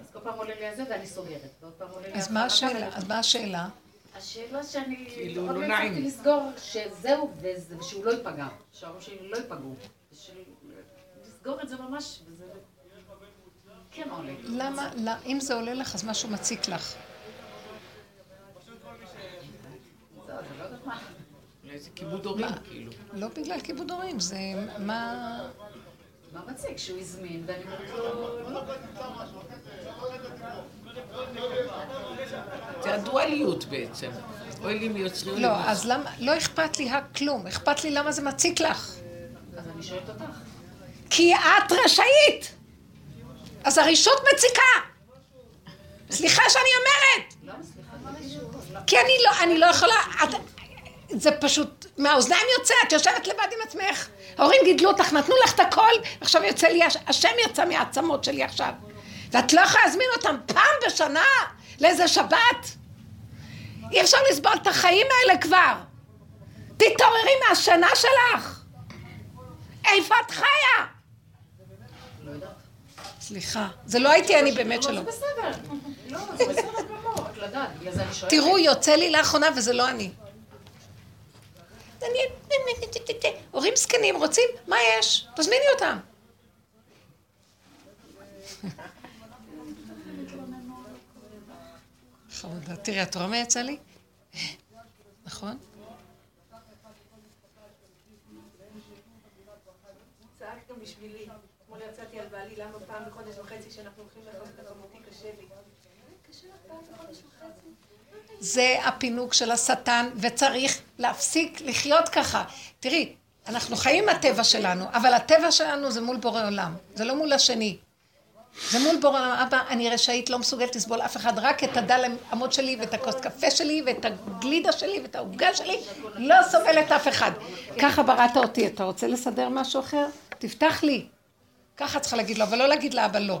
S7: אז כל פעם עולה לי הזה ואני סוגרת, ועוד פעם עולה לי
S1: אז מה השאלה?
S7: ואני-
S1: אז מה השאלה?
S7: השאלה שאני
S3: כאילו,
S7: עוד
S3: לא
S7: לא
S3: נעים.
S7: הצלחתי לסגור שזהו, וזה- ושהוא לא ייפגע, שההורים שלי לא ייפגעו. לסגור את זה ממש, וזה כן עולה.
S1: למה, לא- אם זה עולה לך, אז משהו מציק לך.
S7: זה לא יודעת מה.
S3: אולי זה כיבוד הורים, כאילו.
S1: לא בגלל כיבוד הורים, זה מה...
S7: מה מציג שהוא הזמין, ואני אומרת לו, לא.
S3: זה הדואליות בעצם. אוי לי אוי לי
S1: לא. אז למה... לא אכפת לי הכלום, אכפת לי למה זה מציק לך.
S7: אז אני שואלת אותך.
S1: כי את רשאית! אז הרשות מציקה! סליחה שאני אומרת!
S7: לא.
S1: כי אני לא, אני לא יכולה... את, זה פשוט מהאוזניים יוצא, את יושבת לבד עם עצמך. ההורים גידלו אותך, נתנו לך את הכל, עכשיו יוצא לי, הש- השם יצא מהעצמות שלי עכשיו. ואת לא יכולה להזמין אותם פעם בשנה לאיזה שבת? אי אפשר לסבול את החיים האלה כבר. תתעוררי מהשינה שלך. איפה את חיה? סליחה, זה לא הייתי אני באמת
S7: לא,
S1: שלא.
S7: לא.
S1: תראו, יוצא לי לאחרונה וזה לא אני. הורים זקנים רוצים, מה יש? תזמיני אותם. חמודה. תראי, את רואה יצא לי? נכון?
S5: צעקת גם בשבילי. אתמול יצאתי על בעלי, למה פעם בחודש וחצי כשאנחנו הולכים לחוף את החמותי קשה לי. קשה לך פעם בחודש וחצי?
S1: זה הפינוק של השטן, וצריך להפסיק לחיות ככה. תראי, אנחנו חיים הטבע שלנו, אבל הטבע שלנו זה מול בורא עולם, זה לא מול השני. זה מול בורא עולם. אבא, אני רשאית, לא מסוגלת לסבול אף אחד, רק את הדל עמוד שלי, ואת הכוס קפה שלי, ואת הגלידה שלי, ואת העוגה שלי, לא סובלת אף אחד. ככה בראת אותי, אתה רוצה לסדר משהו אחר? תפתח לי. ככה צריכה להגיד לו, אבל לא להגיד לאבא לא.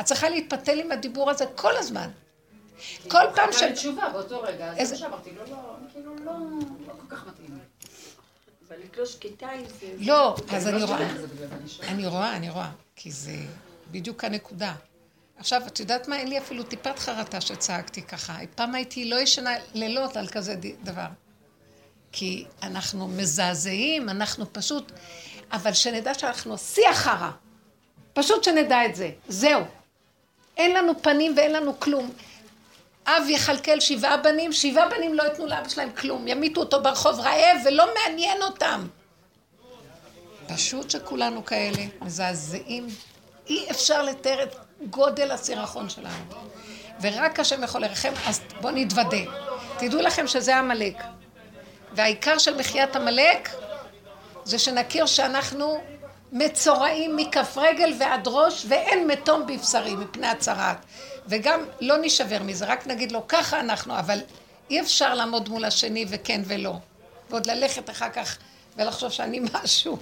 S1: את צריכה להתפתל עם הדיבור הזה כל הזמן. כל פעם ש...
S7: ש... תשובה באותו רגע, אז זה מה שאמרתי, לא, לא, כאילו, לא, לא כל כך מתאים.
S2: אבל לא שקטה עם זה.
S1: לא, אז
S7: אני
S1: אני
S7: לא
S1: רואה.
S7: אני.
S1: אני רואה, אני רואה, כי זה בדיוק הנקודה. עכשיו, את יודעת מה? אין לי אפילו טיפת חרטה שצעקתי ככה. פעם הייתי לא ישנה לילות על כזה דבר. כי אנחנו מזעזעים, אנחנו פשוט... אבל שנדע שאנחנו שיא החרא. פשוט שנדע את זה. זהו. אין לנו פנים ואין לנו כלום. אב יכלכל שבעה בנים, שבעה בנים לא ייתנו לאבא שלהם כלום. ימיתו אותו ברחוב רעב ולא מעניין אותם. פשוט שכולנו כאלה, מזעזעים. אי אפשר לתאר את גודל הסירחון שלנו. ורק השם יכול לרחם, אז בואו נתוודה. תדעו לכם שזה עמלק. והעיקר של מחיית עמלק זה שנכיר שאנחנו מצורעים מכף רגל ועד ראש ואין מתום בבשרי מפני הצרת. וגם לא נשבר מזה, רק נגיד לו ככה אנחנו, אבל אי אפשר לעמוד מול השני וכן ולא. ועוד ללכת אחר כך ולחשוב שאני <laughs> משהו.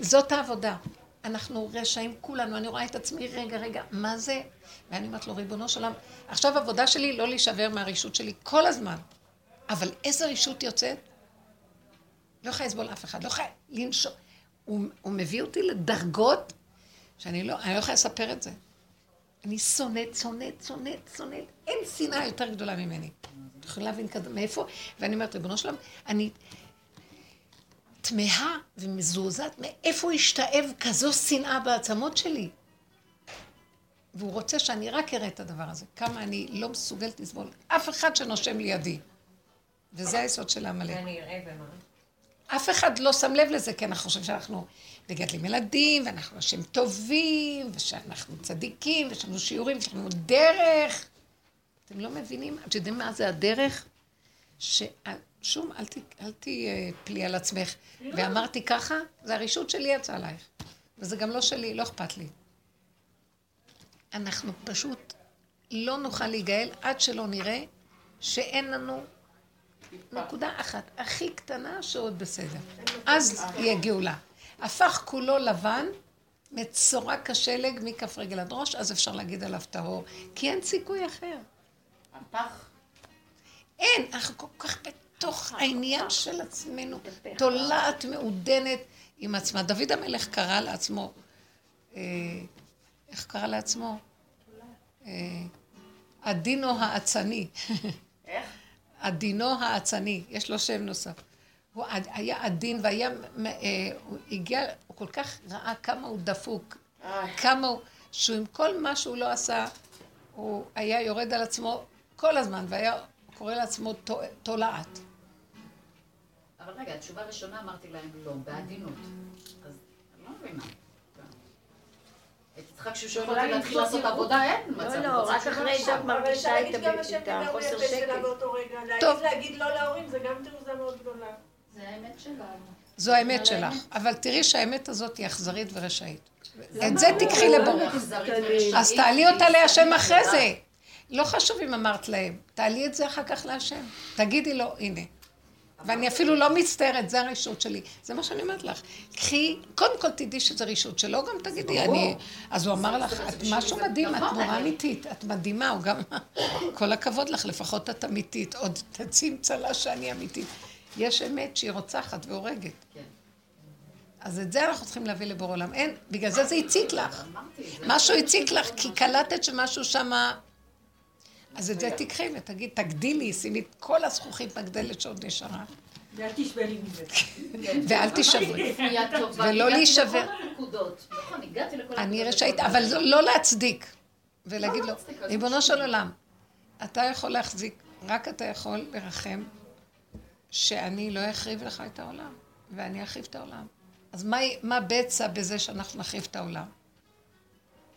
S1: זאת העבודה. אנחנו רשעים כולנו, אני רואה את עצמי, רגע, רגע, מה זה? ואני אומרת לו, ריבונו של עולם, עכשיו העבודה שלי לא להישבר מהרישות שלי כל הזמן. אבל איזה רישות יוצאת? לא יכולה לסבול אף אחד, לא יכולה לנשום. הוא, הוא מביא אותי לדרגות שאני לא, אני לא יכולה לספר את זה. אני שונאת, שונאת, שונאת, שונאת. אין שנאה יותר גדולה ממני. אתם יכולים להבין כזה, מאיפה? ואני אומרת, ריבונו שלום, אני תמהה ומזועזעת מאיפה השתאב כזו שנאה בעצמות שלי. והוא רוצה שאני רק אראה את הדבר הזה. כמה אני לא מסוגלת לסבול אף אחד שנושם לידי. וזה היסוד של העמלק.
S5: ואני אראה ומה.
S1: אף אחד לא שם לב לזה, כי אנחנו חושבים שאנחנו מגדלים ילדים, ואנחנו אנשים טובים, ושאנחנו צדיקים, ויש לנו שיעורים, ויש לנו דרך. אתם לא מבינים? אתם יודעים מה זה הדרך? ששום, אל, ת, תהיי פלי על עצמך. ואמרתי ככה, זה הרשות שלי יצאה עלייך. וזה גם לא שלי, לא אכפת לי. אנחנו פשוט לא נוכל להיגאל עד שלא נראה שאין לנו נקודה אחת, הכי קטנה שעוד בסדר. אז יהיה גאולה. הפך כולו לבן, מצורע כשלג מכף רגל עד ראש, אז אפשר להגיד עליו טהור. כי אין סיכוי אחר.
S4: הפח.
S1: אין, אנחנו כל כך בתוך העניין של עצמנו, תולעת מעודנת עם עצמה. דוד המלך קרא לעצמו, אה, איך קרא לעצמו? אה, עדינו האצני.
S4: איך?
S1: עדינו האצני, יש לו שם נוסף. הוא היה עדין והיה, אה, הוא הגיע, הוא כל כך ראה כמה הוא דפוק. כמה הוא, שהוא עם כל מה שהוא לא עשה, הוא היה יורד על עצמו כל הזמן, והיה קורא לעצמו תו- תולעת.
S7: אבל רגע, התשובה הראשונה אמרתי להם לא, בעדינות. אז אני לא מבינה. הייתי צריכה כשהוא שואל אותי להתחיל לעשות. עבודה, אין מצב.
S2: לא,
S7: אני
S2: לא,
S7: רוצה
S2: רק אחרי. שאת
S6: אבל
S2: מרגישה את החוסר שקט.
S1: טוב.
S6: להגיד לא להורים זה גם תעוזה מאוד גדולה.
S7: זה האמת שלנו.
S1: זו האמת שלך. אבל תראי שהאמת הזאת היא אכזרית ורשעית. את זה תקחי לבור. אז תעלי אותה להשם אחרי זה. לא חשוב אם אמרת להם, תעלי את זה אחר כך להשם. תגידי לו, הנה. ואני אפילו לא מצטערת, זה הרשות שלי. זה מה שאני אומרת לך. קחי, קודם כל תדעי שזה רשות שלו, גם תגידי, אני... אז הוא אמר לך, את משהו מדהים, את מורה אמיתית, את מדהימה, הוא גם... כל הכבוד לך, לפחות את אמיתית. עוד תצאי עם צל"ש שאני אמיתית. יש אמת שהיא רוצחת והורגת.
S7: כן.
S1: אז את זה אנחנו צריכים להביא לבור עולם. אין, בגלל זה זה הציק לך.
S7: זה
S1: משהו הציק לך, כי קלטת שמשהו שמה... אז את זה תקחי ותגיד, תגדילי, שימי את כל הזכוכית מגדלת שעוד נשארה,
S6: ואל <laughs> תשברי מזה.
S1: ואל
S7: טובה.
S1: ולא להישבר.
S7: נכון,
S1: אני. רשאית, אבל לא להצדיק. ולהגיד
S7: לא
S1: לו, ריבונו של עולם, אתה יכול להחזיק, רק אתה יכול לרחם שאני לא אחריב לך את העולם, ואני אחריב את העולם. אז מה, מה בצע בזה שאנחנו נחריב את העולם?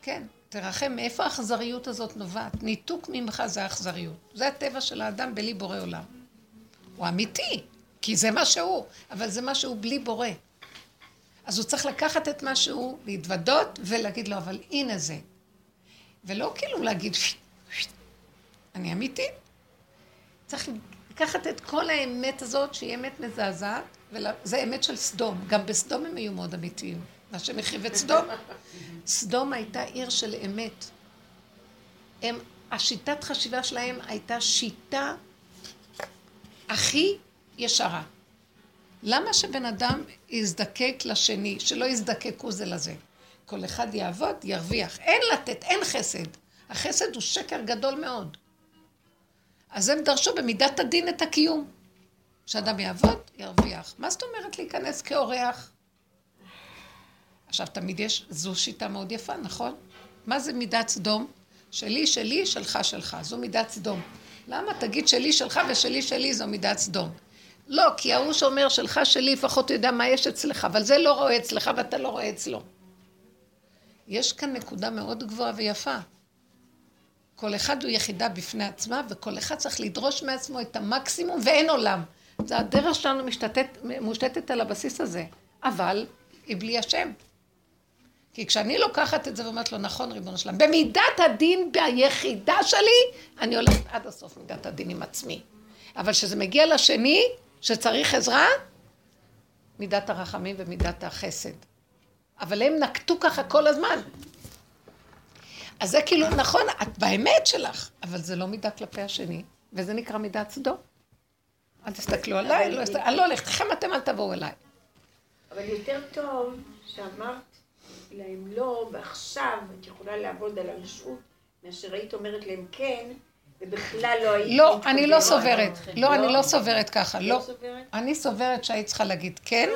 S1: כן, תרחם, מאיפה האכזריות הזאת נובעת? ניתוק ממך זה האכזריות. זה הטבע של האדם בלי בורא עולם. הוא אמיתי, כי זה מה שהוא, אבל זה מה שהוא בלי בורא. אז הוא צריך לקחת את מה שהוא, להתוודות ולהגיד לו, אבל הנה זה. ולא כאילו להגיד, "פשט, פשט, אני אמיתי. צריך לקחת את כל האמת הזאת, שהיא אמת מזעזעת, וזה אמת של סדום. גם בסדום הם היו מאוד אמיתיים. מה שמחריב את סדום. סדום הייתה עיר של אמת. הם, השיטת חשיבה שלהם הייתה שיטה הכי ישרה. למה שבן אדם יזדקק לשני, שלא יזדקקו זה לזה? כל אחד יעבוד, ירוויח. אין לתת, אין חסד. החסד הוא שקר גדול מאוד. אז הם דרשו במידת הדין את הקיום. שאדם יעבוד, ירוויח. מה זאת אומרת להיכנס כאורח? עכשיו, תמיד יש, זו שיטה מאוד יפה, נכון? מה זה מידת סדום? שלי, שלי, שלך, שלך. זו מידת סדום. למה? תגיד שלי, שלך ושלי, שלי, זו מידת סדום. לא, כי ההוא שאומר שלך, שלי, לפחות יודע מה יש אצלך, אבל זה לא רואה אצלך ואתה לא רואה אצלו. יש כאן נקודה מאוד גבוהה ויפה. כל אחד הוא יחידה בפני עצמה, וכל אחד צריך לדרוש מעצמו את המקסימום, ואין עולם. זה הדרך שלנו משתתת, מושתתת על הבסיס הזה, אבל היא בלי השם. כי כשאני לוקחת את זה ואומרת לו, נכון, ריבונו שלם, במידת הדין ביחידה שלי, אני הולכת עד הסוף מידת הדין עם עצמי. אבל כשזה מגיע לשני, שצריך עזרה, מידת הרחמים ומידת החסד. אבל הם נקטו ככה כל הזמן. אז זה כאילו, נכון, את באמת שלך, אבל זה לא מידה כלפי השני, וזה נקרא מידת סדום. אל תסתכלו עליי, לא, אני לא הולכת, לכם אתם אל תבואו אליי.
S2: אבל יותר טוב שאמרת להם לא, ועכשיו את יכולה לעבוד על הרשות, מאשר היית אומרת להם כן, ובכלל לא היית...
S1: לא, אני לא
S2: מתכוונת.
S1: סוברת. לא, אני לא סוברת ככה,
S2: לא
S1: לא. אני סוברת שהיית צריכה להגיד כן?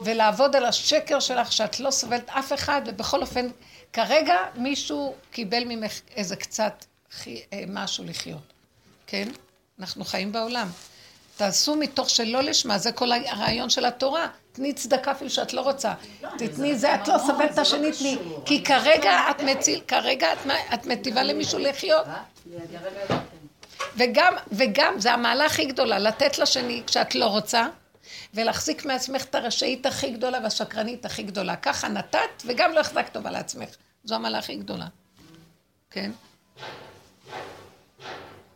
S1: ולעבוד על השקר שלך שאת לא סובלת אף אחד, ובכל אופן, כרגע מישהו קיבל ממך איזה קצת אה, משהו לחיות, כן? אנחנו חיים בעולם. תעשו מתוך שלא לשמה, זה כל הרעיון של התורה. תני צדקה אפילו שאת לא רוצה. תתני זה, את לא סובלת את השני, תני. כי כרגע את מציל, כרגע את מטיבה למישהו לחיות. וגם, וגם, זה המעלה הכי גדולה, לתת לשני כשאת לא רוצה, ולהחזיק מעצמך את הרשאית הכי גדולה והשקרנית הכי גדולה. ככה נתת, וגם לא החזקת טובה לעצמך. זו המעלה הכי גדולה. כן?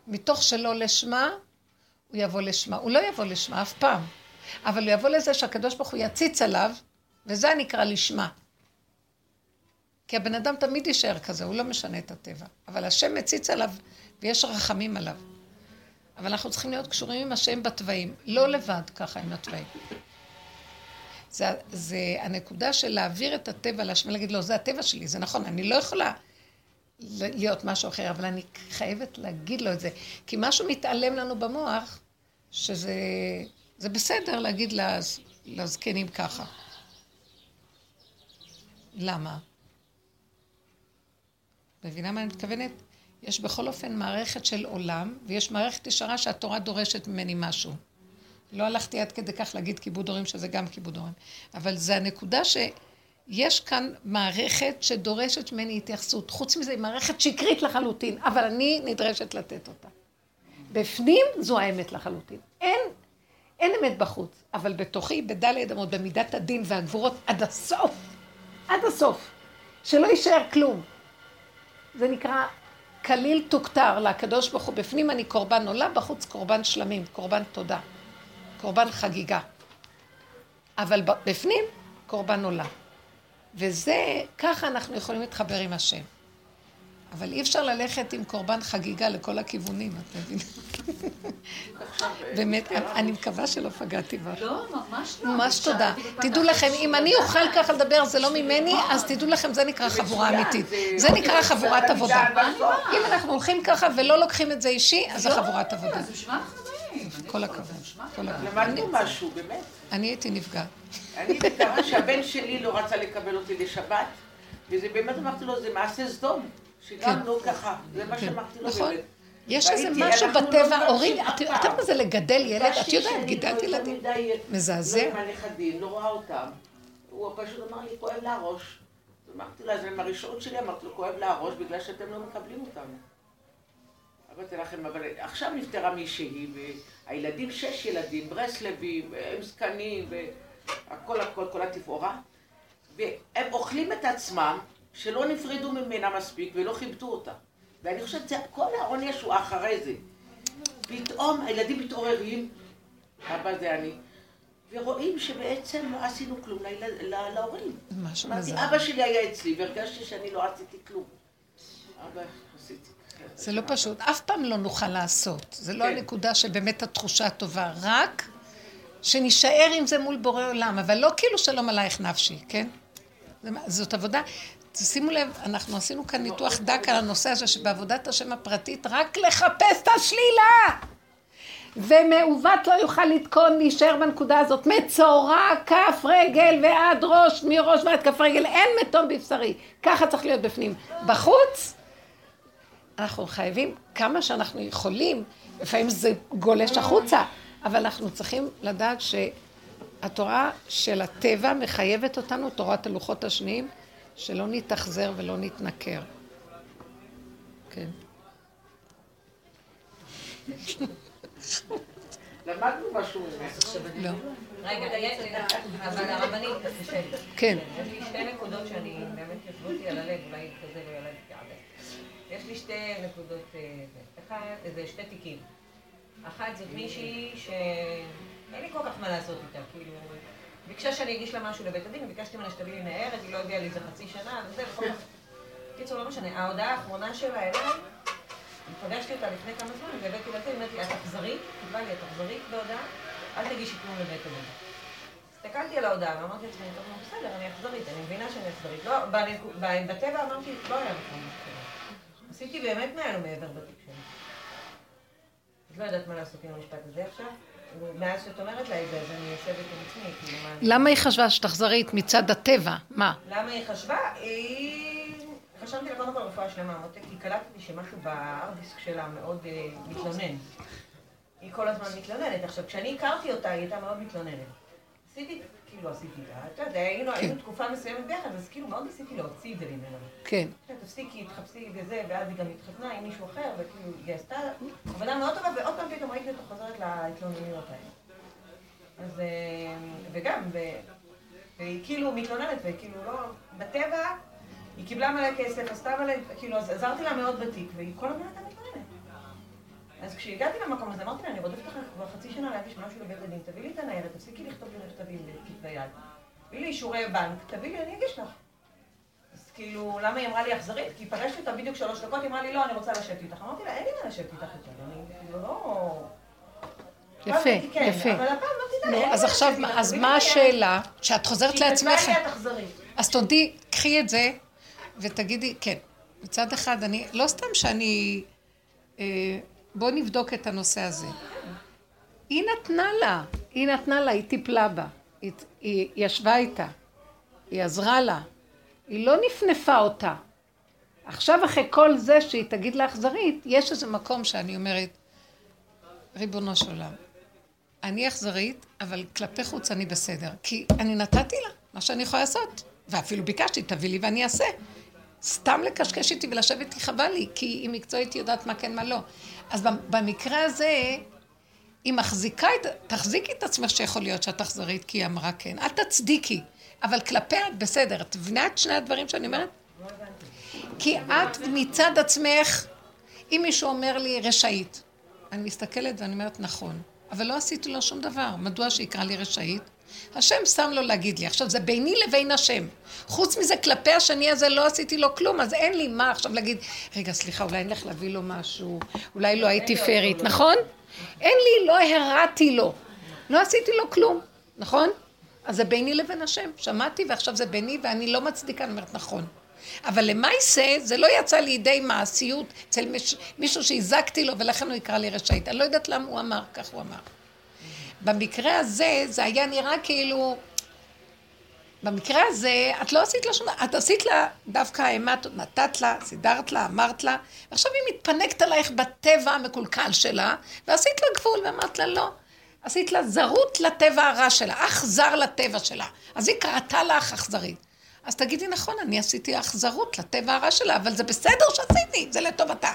S1: מתוך שלא לשמה, הוא יבוא לשמה. הוא לא יבוא לשמה אף פעם. אבל הוא יבוא לזה שהקדוש ברוך הוא יציץ עליו, וזה נקרא לשמה. כי הבן אדם תמיד יישאר כזה, הוא לא משנה את הטבע. אבל השם מציץ עליו, ויש רחמים עליו. אבל אנחנו צריכים להיות קשורים עם השם בתוואים, לא לבד ככה עם התוואים. זה, זה הנקודה של להעביר את הטבע להשם, להגיד לו, זה הטבע שלי, זה נכון, אני לא יכולה להיות משהו אחר, אבל אני חייבת להגיד לו את זה. כי משהו מתעלם לנו במוח, שזה זה בסדר להגיד לז, לזקנים ככה. למה? מבינה מה אני מתכוונת? יש בכל אופן מערכת של עולם, ויש מערכת ישרה שהתורה דורשת ממני משהו. לא הלכתי עד כדי כך להגיד כיבוד הורים, שזה גם כיבוד הורים. אבל זה הנקודה שיש כאן מערכת שדורשת ממני התייחסות. חוץ מזה, היא מערכת שקרית לחלוטין, אבל אני נדרשת לתת אותה. בפנים זו האמת לחלוטין. אין, אין אמת בחוץ, אבל בתוכי, בדלת אמות, במידת הדין והגבורות, עד הסוף, עד הסוף, שלא יישאר כלום. זה נקרא כליל תוכתר לקדוש ברוך הוא. בפנים אני קורבן עולה, בחוץ קורבן שלמים, קורבן תודה. קורבן חגיגה. אבל בפנים, קורבן עולה. וזה, ככה אנחנו יכולים להתחבר עם השם. אבל אי אפשר ללכת עם קורבן חגיגה לכל הכיוונים, את מבינה? באמת, אני מקווה שלא פגעתי בך.
S7: לא, ממש לא.
S1: ממש תודה. תדעו לכם, אם אני אוכל ככה לדבר, זה לא ממני, אז תדעו לכם, זה נקרא חבורה אמיתית. זה נקרא חבורת עבודה. אם אנחנו הולכים ככה ולא לוקחים את זה אישי, אז זה חבורת עבודה. כל הכבוד.
S3: למדנו משהו, באמת.
S1: אני הייתי נפגעת.
S3: אני קרה שהבן שלי לא רצה לקבל אותי לשבת, וזה באמת אמרתי לו, זה מעשה סדום. שגם לא ככה, זה מה שאמרתי לו
S1: נכון.
S3: באמת.
S1: יש איזה משהו
S3: לא
S1: בטבע,
S3: אף
S1: את. יודעת מה זה לגדל ילד? את יודעת,
S3: כבר יותר
S1: ילדים. מזעזע.
S3: לא עם הנכדים, לא רואה אותם. הוא פשוט אמר לי, כואב לה הראש. אמרתי לה, זה מהראשון שלי, אמרתי לו, כואב לה הראש בגלל שאתם לא מקבלים אותנו. אמרתי לכם, אבל עכשיו נפטרה מישהי, והילדים, שש ילדים, ברסלבים, הם זקנים, והכל הכל, כל התפאורה, והם אוכלים את עצמם, שלא נפרדו ממנה מספיק ולא כיבדו אותה. ואני חושבת, כל העונש הוא אחרי זה. פתאום הילדים מתעוררים, אבא זה אני, ורואים שבעצם לא עשינו כלום להורים.
S1: משהו מזעזע.
S3: אבא שלי היה אצלי, והרגשתי שאני לא עשיתי כלום. אבא.
S1: זה לא פשוט, אף פעם לא נוכל לעשות. זה לא
S3: כן.
S1: הנקודה שבאמת התחושה הטובה, רק שנישאר עם זה מול בורא עולם, אבל לא כאילו שלום עלייך נפשי, כן? זאת עבודה. שימו לב, אנחנו עשינו כאן ניתוח דק על הנושא הזה שבעבודת השם הפרטית רק לחפש את השלילה. ומעוות לא יוכל לתקון, להישאר בנקודה הזאת. מצורע, כף רגל ועד ראש, מראש ועד כף רגל, אין מתום בבשרי. ככה צריך להיות בפנים. בחוץ, אנחנו חייבים כמה שאנחנו יכולים, לפעמים זה גולש החוצה, אבל אנחנו צריכים לדעת שהתורה של הטבע מחייבת אותנו, תורת הלוחות השניים, שלא נתאכזר ולא נתנכר. כן.
S3: למדנו משהו ממך.
S1: לא.
S5: רגע, אבל הרבנית.
S1: כן.
S5: יש לי שתי נקודות שאני באמת יושבות לי על הלב, אולי כזה לא הרבה. יש לי שתי נקודות, אה. אחד, זה שתי תיקים. אחת זאת מישהי שאין לי כל כך מה לעשות איתה, כאילו... ביקשה שאני אגיש לה משהו לבית הדין, ביקשתי ממנה שתביא לי ניירת, היא לא הביאה לי איזה חצי שנה, וזה, זאת. קיצור, לא משנה. ההודעה האחרונה שלה אליי, פגשתי אותה לפני כמה זמן, והבאתי לה, אומרת לי, את אכזרית? כתבה לי, את אכזרית בהודעה? אל תגישי כלום לבית הדין. הסתכלתי על ההודעה ואמרתי לעצמי, טוב, בסדר, אני אכזרית, אני מבינה שאני אכזרית. לא, בטבע אמרתי, לא היה בכלל כזה. עשיתי באמת מעל ומעבר שלי. את לא יודעת מה לעשות עם המשפט הזה עכשיו? מאז שאת אומרת לה את זה, אז אני יושבת עם עצמי, כאילו, מה...
S1: למה היא חשבה שתחזרית מצד הטבע? מה?
S5: למה היא חשבה? היא... חשבתי לה קודם כל רפואה שלמה, מותק, כי קלטתי שמשהו בארדיסק שלה מאוד אה, מתלונן. היא כל הזמן מתלוננת. עכשיו, כשאני הכרתי אותה, היא הייתה מאוד מתלוננת. עשיתי, כאילו עשיתי לה, אתה יודע, היינו, היינו תקופה מסוימת ביחד, אז כאילו מאוד ניסיתי להוציא את זה ממנה.
S1: כן.
S5: כן, תפסיקי, תחפשי וזה, ואז היא גם התחתנה עם מישהו אחר, וכאילו, היא עשתה עבודה מאוד טובה, ועוד פעם פתאום ראיתי אותה חוזרת להתלוננויות האלה. אז, אה, וגם, והיא כאילו מתלוננת, וכאילו לא, בטבע, היא קיבלה מלא כסף, עשתה מלא, כאילו, אז עזרתי לה מאוד בתיק, והיא כל הזמן הייתה. אז כשהגעתי למקום הזה, אמרתי לה, אני רודפת אחריך כבר חצי שנה להגיש משהו לבית הדין, תביא לי את הניירת, תפסיקי לכתוב לי מכתבים בכתבי יד. תביא לי אישורי בנק, תביא לי, אני אגיש לך. אז כאילו, למה היא אמרה לי אכזרית? כי פגשתי אותה בדיוק שלוש דקות, היא אמרה לי, לא, אני רוצה לשבת איתך. אמרתי לה, אין לי מה לשבת איתך יותר, אני כאילו לא...
S1: יפה,
S5: כן,
S1: יפה.
S5: אבל הפעם לא
S1: אז עכשיו, אז מה. השאלה? שאת חוזרת לעצמך. אז תודי, קחי את זה, ותגידי, כן, מצד אחד, אני, לא סתם שאני, אה, בואו נבדוק את הנושא הזה. היא נתנה לה, היא נתנה לה, היא טיפלה בה, היא, היא ישבה איתה, היא עזרה לה, היא לא נפנפה אותה. עכשיו אחרי כל זה שהיא תגיד לה אכזרית, יש איזה מקום שאני אומרת, ריבונו של עולם, אני אכזרית, אבל כלפי חוץ אני בסדר. כי אני נתתי לה מה שאני יכולה לעשות. ואפילו ביקשתי, תביא לי ואני אעשה. סתם לקשקש איתי ולשבת איתי חבל לי, כי היא מקצועית יודעת מה כן מה לא. אז במקרה הזה, היא מחזיקה את, תחזיקי את עצמך שיכול להיות שאת אכזרית, כי היא אמרה כן. אל תצדיקי. אבל כלפיה את בסדר. את מבינה את שני הדברים שאני אומרת? כי את מצד עצמך, אם מישהו אומר לי רשאית, אני מסתכלת ואני אומרת נכון, אבל לא עשיתי לו שום דבר, מדוע שיקרא לי רשאית? השם שם לו להגיד לי. עכשיו, זה ביני לבין השם. חוץ מזה, כלפי השני הזה לא עשיתי לו כלום, אז אין לי מה עכשיו להגיד, רגע, סליחה, אולי אני אלך להביא לו משהו, אולי לא הייתי פיירית, נכון? אין לי, לא הרעתי לו. לא עשיתי לו כלום, נכון? אז זה ביני לבין השם. שמעתי ועכשיו זה ביני ואני לא מצדיקה, אני אומרת נכון. אבל למעשה זה לא יצא לידי מעשיות אצל מיש, מישהו שהזקתי לו ולכן הוא יקרא לי רשאית. אני לא יודעת למה הוא אמר, כך הוא אמר. במקרה הזה זה היה נראה כאילו, במקרה הזה את לא עשית לה שום דבר, את עשית לה דווקא האמת, נתת לה, סידרת לה, אמרת לה, ועכשיו היא מתפנקת עלייך בטבע המקולקל שלה, ועשית לה גבול ואמרת לה לא. עשית לה זרות לטבע הרע שלה, אכזר לטבע שלה. אז היא קראתה לך אכזרית. אז תגידי, נכון, אני עשיתי אכזרות לטבע הרע שלה, אבל זה בסדר שעשיתי, זה לטובתה.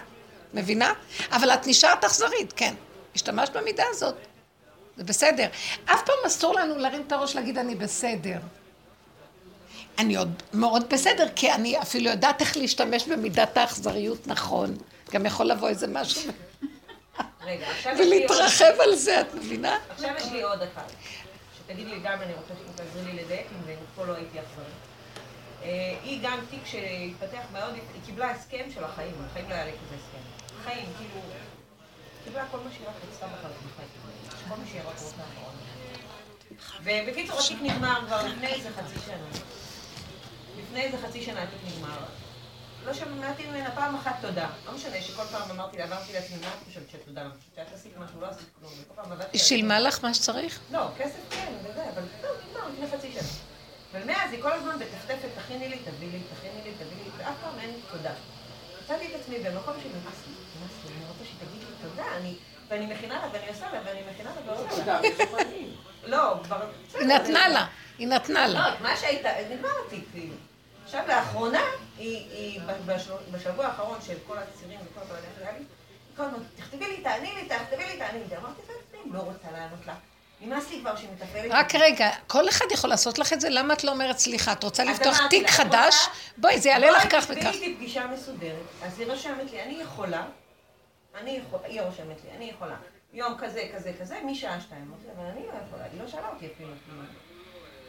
S1: מבינה? אבל את נשארת אכזרית, כן. השתמשת במידה הזאת. זה בסדר. אף פעם אסור לנו להרים את הראש להגיד אני בסדר. אני עוד מאוד בסדר, כי אני אפילו יודעת איך להשתמש במידת האכזריות נכון. גם יכול לבוא איזה משהו
S5: רגע, עכשיו יש לי עוד-
S1: ולהתרחב על זה, את מבינה?
S5: עכשיו יש לי עוד אחד. שתגיד לי גם, אני רוצה שתעזרי לי לדייק אם זה, פה לא הייתי אכזרית. אה, היא גם תיק שהתפתח מאוד, היא קיבלה הסכם של החיים, החיים לא היה לי כזה הסכם. חיים, כאילו, קיבלה כל מה שהיא רק רצתה בחיים. כל רוצה. ובקיצור, התיק נגמר כבר לפני איזה חצי שנה. לפני איזה חצי שנה התיק נגמר. לא שמעתי ממנה פעם אחת תודה. לא משנה שכל פעם אמרתי לה, אמרתי לעצמי, מה את חושבת שתודה? שאת עשית משהו, לא עשית כלום.
S1: היא שילמה לך מה שצריך?
S5: לא, כסף כן, וזה, אבל לא, נגמר לפני חצי שנה. ומאז היא כל הזמן בטפטפת, תכיני לי, תביא לי, תכיני לי, תביא לי, ואף פעם אין תודה. מצאתי את עצמי במקום שנמאס לי, נמאס לי, אני רוצה שתגיד לי תודה, אני, ואני מכינה לה, ואני עושה לה, ואני מכינה לה, ועוד
S3: תודה, מזומנים.
S5: לא, כבר...
S1: היא נתנה לה, היא נתנה
S5: לא,
S1: לה.
S5: את מה שהייתה, נגמר התיק, כאילו. עכשיו, לאחרונה, היא, בשבוע, האחרון של כל הצירים וכל הבעיה שהיה לי, היא כל הזמן, תכתבי לי, תעני לי, תכתבי לי, תעני לי. אמרתי לעצמי, לא רוצה לענות לה. נמאס לי כבר שהיא מתפעלת.
S1: רק רגע, כל אחד יכול לעשות לך את זה, למה את לא אומרת סליחה? את רוצה לפתוח תיק
S5: לה,
S1: חדש? בואי, זה יעלה לך כך
S5: בואי,
S1: וכך.
S5: תקבעי איתי פגישה מסודרת. אז היא רושמת לי, אני יכולה, אני יכולה, היא רושמת לי, אני יכולה. יום כזה, כזה, כזה, משעה שתיים. אמרתי אבל אני לא יכולה, היא לא שאלה אותי אפילו.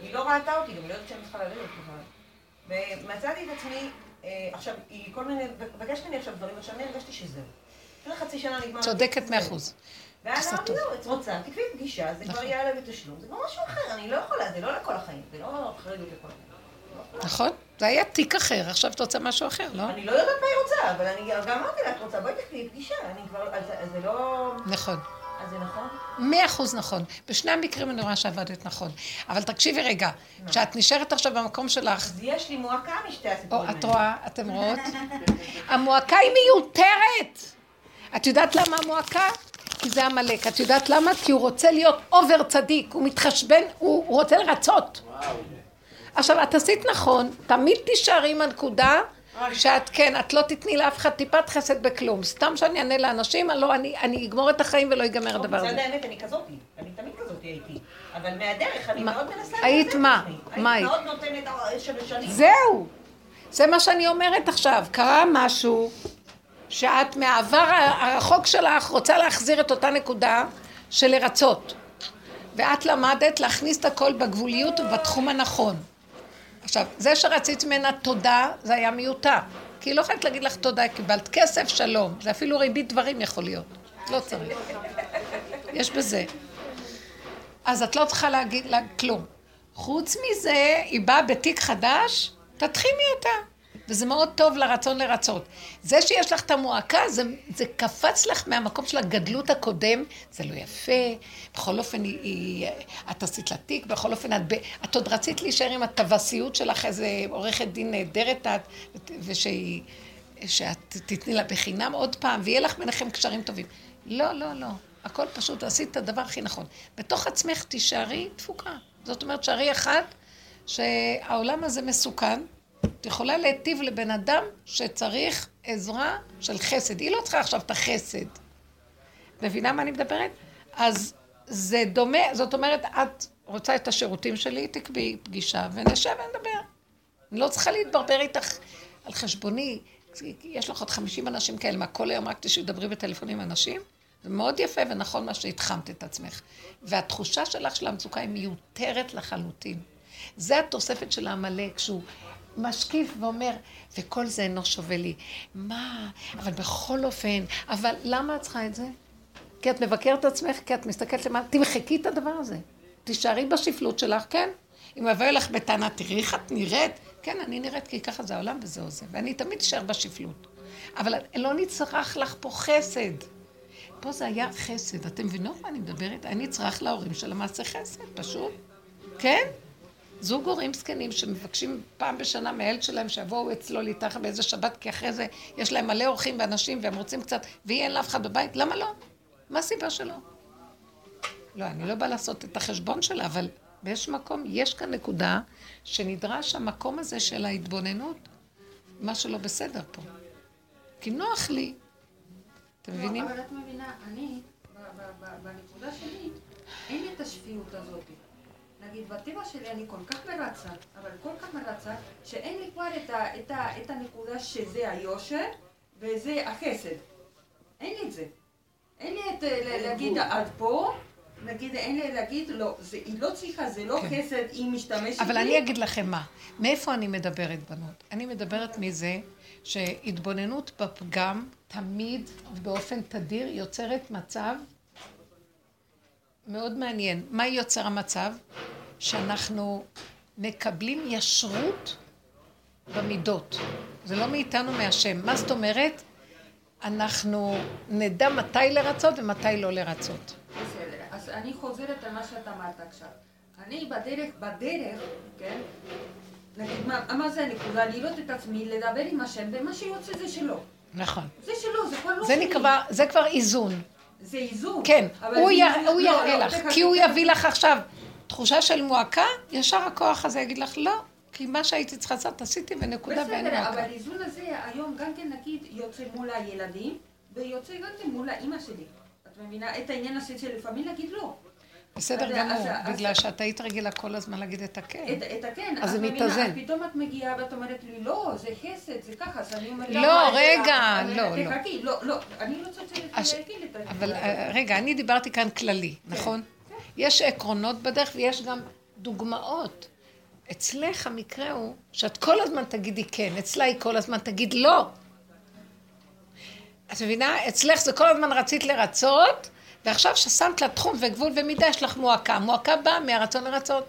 S5: היא לא ראתה אותי, גם לא יודעת שאני צריכה ללדת בכלל. ומצאתי את עצמי, אה, עכשיו, היא כל מיני, מבקשת ממני עכשיו דברים, עכשיו אני הרגשתי שזהו. אחרי חצי שנה נגמר.
S1: צודקת. מאה אחוז.
S5: ואז אמרתי. לא, את רוצה, תקבעי פגישה, זה כבר
S1: נכון.
S5: יעלה בתשלום, זה כבר משהו אחר, אני לא יכולה, זה לא לכל החיים, זה לא חרדות לכל החיים.
S1: נכון? זה היה תיק אחר, עכשיו את רוצה משהו אחר, לא?
S5: אני לא יודעת מה היא רוצה, אבל אני גם אמרתי לה, את רוצה, בואי תקבעי פגישה, אני כבר, אז זה לא...
S1: נכון.
S5: אז זה נכון?
S1: מאה אחוז נכון. בשני המקרים אני רואה שעבדת נכון. אבל תקשיבי רגע, כשאת נשארת עכשיו במקום שלך,
S5: אז יש לי מועקה משתי
S1: או,
S5: הסיפורים
S1: את רואה, אתם רואות? המועקה היא מיותרת. את יודעת למה המועקה? כי זה עמלק. את יודעת למה? כי הוא רוצה להיות אובר צדיק, הוא מתחשבן, הוא, הוא רוצה לרצות. עכשיו, את עשית נכון, תמיד תישארי עם הנקודה שאת כן, את לא תתני לאף אחד טיפת חסד בכלום. סתם שאני אענה לאנשים, הלא אני, אני אגמור את החיים ולא ייגמר הדבר
S5: מצד
S1: הזה.
S5: האמת, אני כזאתי, אני תמיד כזאתי הייתי. אבל מהדרך, אני מאוד מנסה...
S1: היית מה? מה
S5: היית? מאוד נותנת אה, של שנים.
S1: זהו. זה מה שאני אומרת עכשיו. קרה משהו שאת מהעבר הרחוק שלך רוצה להחזיר את אותה נקודה של לרצות. ואת למדת להכניס את הכל בגבוליות ובתחום הנכון. עכשיו, זה שרצית ממנה תודה, זה היה מיותר. כי היא לא יכולת להגיד לך תודה, קיבלת כסף, שלום. זה אפילו ריבית דברים יכול להיות. לא צריך. יש בזה. אז את לא צריכה להגיד לה כלום. חוץ מזה, היא באה בתיק חדש, תתחימי אותה. וזה מאוד טוב לרצון לרצות. זה שיש לך את המועקה, זה, זה קפץ לך מהמקום של הגדלות הקודם, זה לא יפה, בכל אופן, היא, היא, את עשית לה תיק, בכל אופן, את, את עוד רצית להישאר עם הטווסיות שלך, איזה עורכת דין נהדרת את, ושהיא, שאת תתני לה בחינם עוד פעם, ויהיה לך ביניכם קשרים טובים. לא, לא, לא. הכל פשוט, עשית את הדבר הכי נכון. בתוך עצמך תישארי תפוקה. זאת אומרת, שערי אחד, שהעולם הזה מסוכן, את יכולה להיטיב לבן אדם שצריך עזרה של חסד. היא לא צריכה עכשיו את החסד. מבינה מה אני מדברת? אז זה דומה, זאת אומרת, את רוצה את השירותים שלי, תקבעי פגישה ונשב ונדבר. אני לא צריכה להתברבר איתך על חשבוני. יש לך עוד 50 אנשים כאלה, מה כל היום רק תדברי בטלפון עם אנשים? זה מאוד יפה ונכון מה שהתחמת את עצמך. והתחושה שלך של המצוקה היא מיותרת לחלוטין. זה התוספת של העמלק, שהוא משקיף ואומר, וכל זה אינו שווה לי. מה? אבל בכל אופן, אבל למה את צריכה את זה? כי את מבקרת את עצמך, כי את מסתכלת למעלה, תמחקי את הדבר הזה. תישארי בשפלות שלך, כן? אם יבוא לך בטענה, תראי איך את נראית, כן, אני נראית כי ככה זה העולם וזהו זה, ואני תמיד אשאר בשפלות. אבל לא נצרך לך פה חסד. פה זה היה חסד. אתם מבינות מה אני מדברת? אני נצרך להורים של המעשה חסד, פשוט. כן? זוג הורים זקנים שמבקשים פעם בשנה מהילד שלהם שיבואו אצלו להתארח באיזה שבת, כי אחרי זה יש להם מלא אורחים ואנשים והם רוצים קצת, והיא אין לאף אחד בבית, למה לא? מה הסיבה שלו? לא, אני לא באה לעשות את החשבון שלה, אבל באיזשהו מקום יש כאן נקודה שנדרש המקום הזה של ההתבוננות, מה שלא בסדר פה. כי נוח לי. אתם לא, מבינים?
S6: אבל את מבינה, אני, בנקודה שלי, אין לי את השפיות הזאת. נגיד, בטבע שלי אני כל כך מרצה, אבל כל כך מרצה, שאין לי כבר את, ה, את, ה, את הנקודה שזה היושר וזה החסד. אין לי את זה. אין לי את להגיד עד פה, נגיד, אין לי להגיד, לא, זה, היא לא צריכה, זה לא כן. חסד, היא משתמשת
S1: אבל אני אגיד לכם מה, מאיפה אני מדברת, בנות? אני מדברת מזה שהתבוננות בפגם תמיד ובאופן תדיר יוצרת מצב מאוד מעניין. מה יוצר המצב? שאנחנו מקבלים ישרות במידות. זה לא מאיתנו מהשם. מה זאת אומרת? אנחנו נדע מתי לרצות ומתי לא לרצות.
S6: בסדר. אז אני חוזרת על מה שאתה אמרת עכשיו. אני בדרך, בדרך, כן? נגיד, מה, מה זה הנקודה? לראות את עצמי, לדבר עם השם, ומה שיוצא זה שלו.
S1: נכון.
S6: זה שלו, זה כבר לא
S1: זה שלי. נקבע, זה כבר איזון.
S6: זה איזון.
S1: כן, הוא, י... הוא לא, יראה לא, לך, כי הוא יביא לך עכשיו תחושה של מועקה, ישר הכוח הזה יגיד לך, לא, כי מה שהייתי צריכה לעשות, עשיתי ונקודה ואין מועקה.
S6: בסדר, אבל האיזון הזה היום גם כן נגיד יוצא מול הילדים, ויוצא גם כן מול האימא שלי. את מבינה? את העניין הזה שלפעמים להגיד לא.
S1: בסדר גמור, בגלל שאת היית רגילה כל הזמן להגיד את הכן.
S6: את הכן,
S1: אז זה מתאזן.
S6: פתאום את מגיעה ואת אומרת לי, לא, זה חסד, זה ככה, אז אני אומרת...
S1: לא, רגע, לא,
S6: לא. תחכי, לא, לא, אני לא רוצה להגיד את זה.
S1: אבל אה, רגע, אני דיברתי כאן כללי, כן. נכון? יש עקרונות בדרך ויש גם דוגמאות. אצלך המקרה הוא שאת כל הזמן תגידי כן, אצלה היא כל הזמן תגיד לא. את מבינה? אצלך זה כל הזמן רצית לרצות, ועכשיו ששמת לה תחום וגבול ומידה, יש לך מועקה. מועקה באה מהרצון לרצות.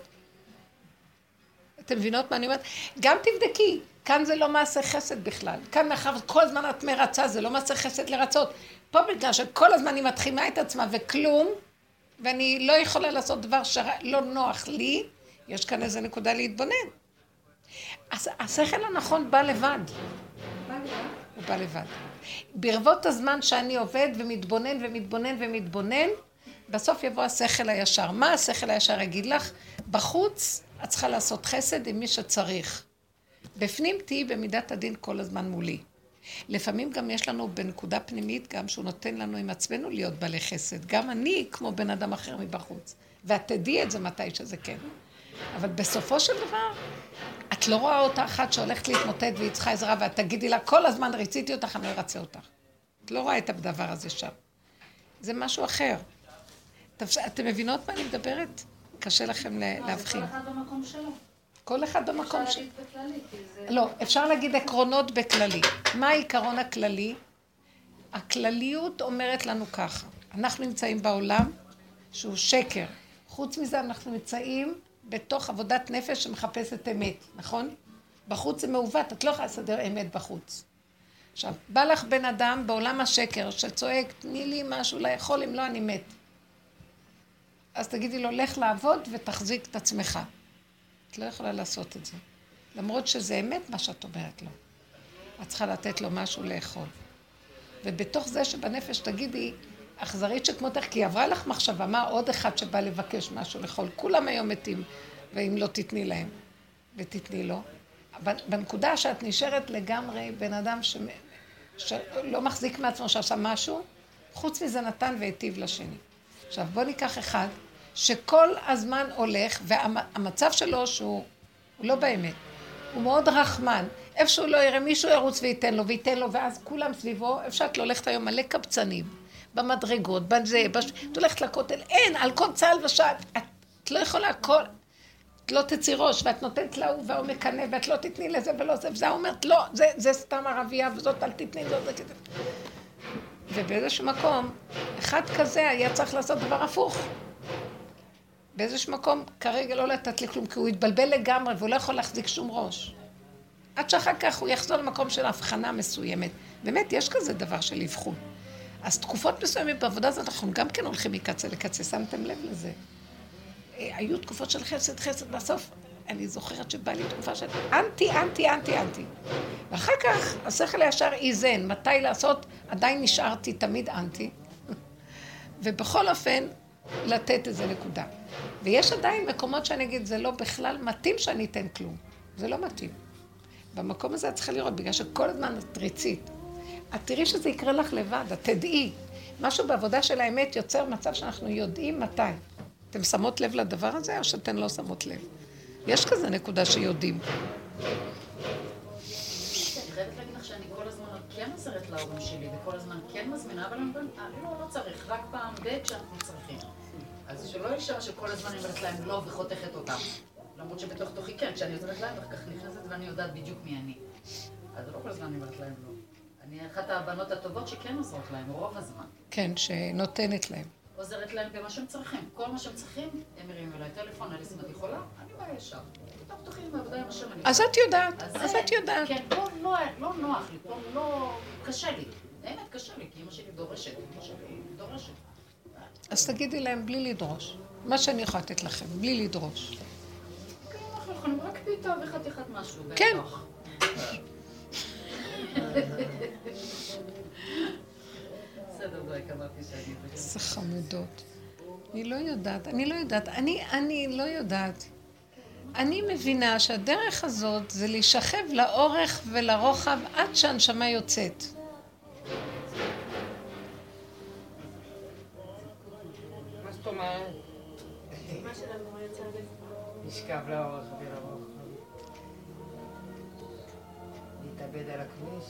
S1: אתם מבינות מה אני אומרת? גם תבדקי, כאן זה לא מעשה חסד בכלל. כאן מאחר כל הזמן את מרצה, זה לא מעשה חסד לרצות. פה בגלל שכל הזמן היא מתחימה את עצמה וכלום, ואני לא יכולה לעשות דבר שלא נוח לי, יש כאן איזה נקודה להתבונן. אז השכל הנכון בא לבד.
S6: בא לבד?
S1: הוא בא לבד. ברבות הזמן שאני עובד ומתבונן ומתבונן ומתבונן, בסוף יבוא השכל הישר. מה השכל הישר יגיד לך? בחוץ את צריכה לעשות חסד עם מי שצריך. בפנים תהיי במידת הדין כל הזמן מולי. לפעמים גם יש לנו בנקודה פנימית גם שהוא נותן לנו עם עצמנו להיות בעלי חסד. גם אני כמו בן אדם אחר מבחוץ. ואת תדעי את זה מתי שזה כן. אבל בסופו של דבר, את לא רואה אותה אחת שהולכת להתמוטט והיא צריכה עזרה ואת תגידי לה כל הזמן ריציתי אותך, אני לא ארצה אותך. את לא רואה את הדבר הזה שם. זה משהו אחר. אתם מבינות מה אני מדברת? קשה לכם להבחין.
S7: כל אחד במקום שלו.
S1: כל אחד במקום
S7: אפשר
S1: שלו.
S7: להגיד בכללי, כי זה...
S1: לא, אפשר להגיד עקרונות בכללי. מה העיקרון הכללי? הכלליות אומרת לנו ככה, אנחנו נמצאים בעולם שהוא שקר. חוץ מזה אנחנו נמצאים בתוך עבודת נפש שמחפשת אמת, נכון? בחוץ זה מעוות, את לא יכולה לסדר אמת בחוץ. עכשיו, בא לך בן אדם בעולם השקר שצועק, תני לי משהו לאכול, אם לא אני מת. אז תגידי לו, לך לעבוד ותחזיק את עצמך. לא יכולה לעשות את זה. למרות שזה אמת מה שאת אומרת לו. את צריכה לתת לו משהו לאכול. ובתוך זה שבנפש תגידי, אכזרית שכמותך, כי עברה לך מחשבה, מה עוד אחד שבא לבקש משהו לאכול? כולם היום מתים, ואם לא תתני להם, ותתני לו. בנקודה שאת נשארת לגמרי בן אדם ש... שלא מחזיק מעצמו שעשה משהו, חוץ מזה נתן והיטיב לשני. עכשיו בוא ניקח אחד שכל הזמן הולך, והמצב שלו שהוא לא באמת, הוא מאוד רחמן. איפה שהוא לא יראה, מישהו ירוץ וייתן לו, וייתן לו, ואז כולם סביבו, אפשר את הולכת היום מלא קבצנים, במדרגות, בזה, בש... את הולכת לכותל, אין, על כל צה"ל ושעת, את לא יכולה הכל, את לא תצאי ראש, ואת נותנת להוא והוא מקנא, ואת לא תתני לזה ולא זה, וזה אומרת, לא, זה, זה סתם ערבייה, וזאת אל תתני, זאת זה כזה. ובאיזשהו מקום, אחד כזה היה צריך לעשות דבר הפוך. באיזשהו מקום, כרגע לא לתת לי כלום, כי הוא התבלבל לגמרי והוא לא יכול להחזיק שום ראש. עד שאחר כך הוא יחזור למקום של הבחנה מסוימת. באמת, יש כזה דבר של אבחון. אז תקופות מסוימת בעבודה הזאת אנחנו גם כן הולכים מקצה לקצה, שמתם לב לזה. אה, היו תקופות של חסד, חסד, בסוף אני זוכרת שבא לי תקופה של אנטי, אנטי, אנטי, אנטי. ואחר כך השכל הישר איזן, מתי לעשות, עדיין נשארתי תמיד אנטי. <laughs> ובכל אופן, לתת איזה נקודה. ויש עדיין מקומות שאני אגיד, זה לא בכלל מתאים שאני אתן כלום. זה לא מתאים. במקום הזה את צריכה לראות, בגלל שכל הזמן את ריצית. את תראי שזה יקרה לך לבד, את תדעי. משהו בעבודה של האמת יוצר מצב שאנחנו יודעים מתי. אתם שמות לב לדבר הזה, או שאתן לא שמות לב? יש כזה נקודה שיודעים.
S7: כן עוזרת להורים שלי, וכל הזמן כן מזמינה, אבל אני אומרת, לא, לא צריך, רק פעם ב- כשאנחנו צריכים. אז שלא יישאר שכל הזמן אני אומרת להם לא וחותכת אותם. למרות שבתוך תוכי כן, כשאני עוזרת להם, אחר כך נכנסת ואני יודעת בדיוק מי אני. אז לא כל הזמן אני אומרת להם לא. אני אחת הבנות הטובות שכן עוזרות להם, רוב הזמן.
S1: כן, שנותנת להם.
S7: עוזרת להם במה שהם צריכים. כל מה שהם צריכים, הם מרימים אליי טלפון, אליס אם את יכולה, אני באה ישר. בעבודה עם השם.
S1: אז. את יודעת,
S7: אז
S1: את יודעת.
S7: כן, פה לא, לא נוח לי, פה לא... קשה לי. באמת קשה לי, כי אמא שלי דורשת, אמא שלי דורשת.
S1: אז תגידי להם בלי לדרוש. מה שאני יכולה לתת לכם, בלי לדרוש.
S7: כן.
S1: כן. איזה חמודות. אני לא יודעת, אני לא יודעת, אני, אני לא יודעת. אני מבינה שהדרך הזאת זה להישכב לאורך ולרוחב עד שהנשמה יוצאת.
S4: זאת אומרת? לשכב לאורך ולרוחב. להתאבד על הכביש.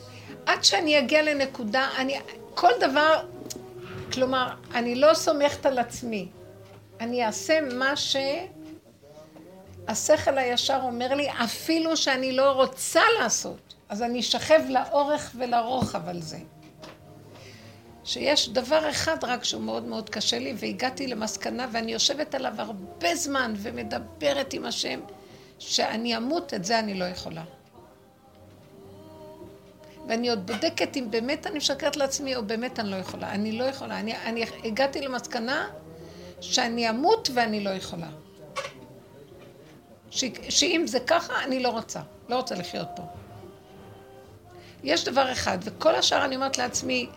S1: עד שאני אגיע לנקודה, אני, כל דבר, כלומר, אני לא סומכת על עצמי. אני אעשה מה שהשכל הישר אומר לי, אפילו שאני לא רוצה לעשות. אז אני אשכב לאורך ולרוחב על זה. שיש דבר אחד רק שהוא מאוד מאוד קשה לי, והגעתי למסקנה, ואני יושבת עליו הרבה זמן ומדברת עם השם, שאני אמות, את זה אני לא יכולה. ואני עוד בודקת אם באמת אני משקרת לעצמי או באמת אני לא יכולה. אני לא יכולה. אני, אני הגעתי למסקנה שאני אמות ואני לא יכולה. ש, שאם זה ככה, אני לא רוצה. לא רוצה לחיות פה. יש דבר אחד, וכל השאר אני אומרת לעצמי,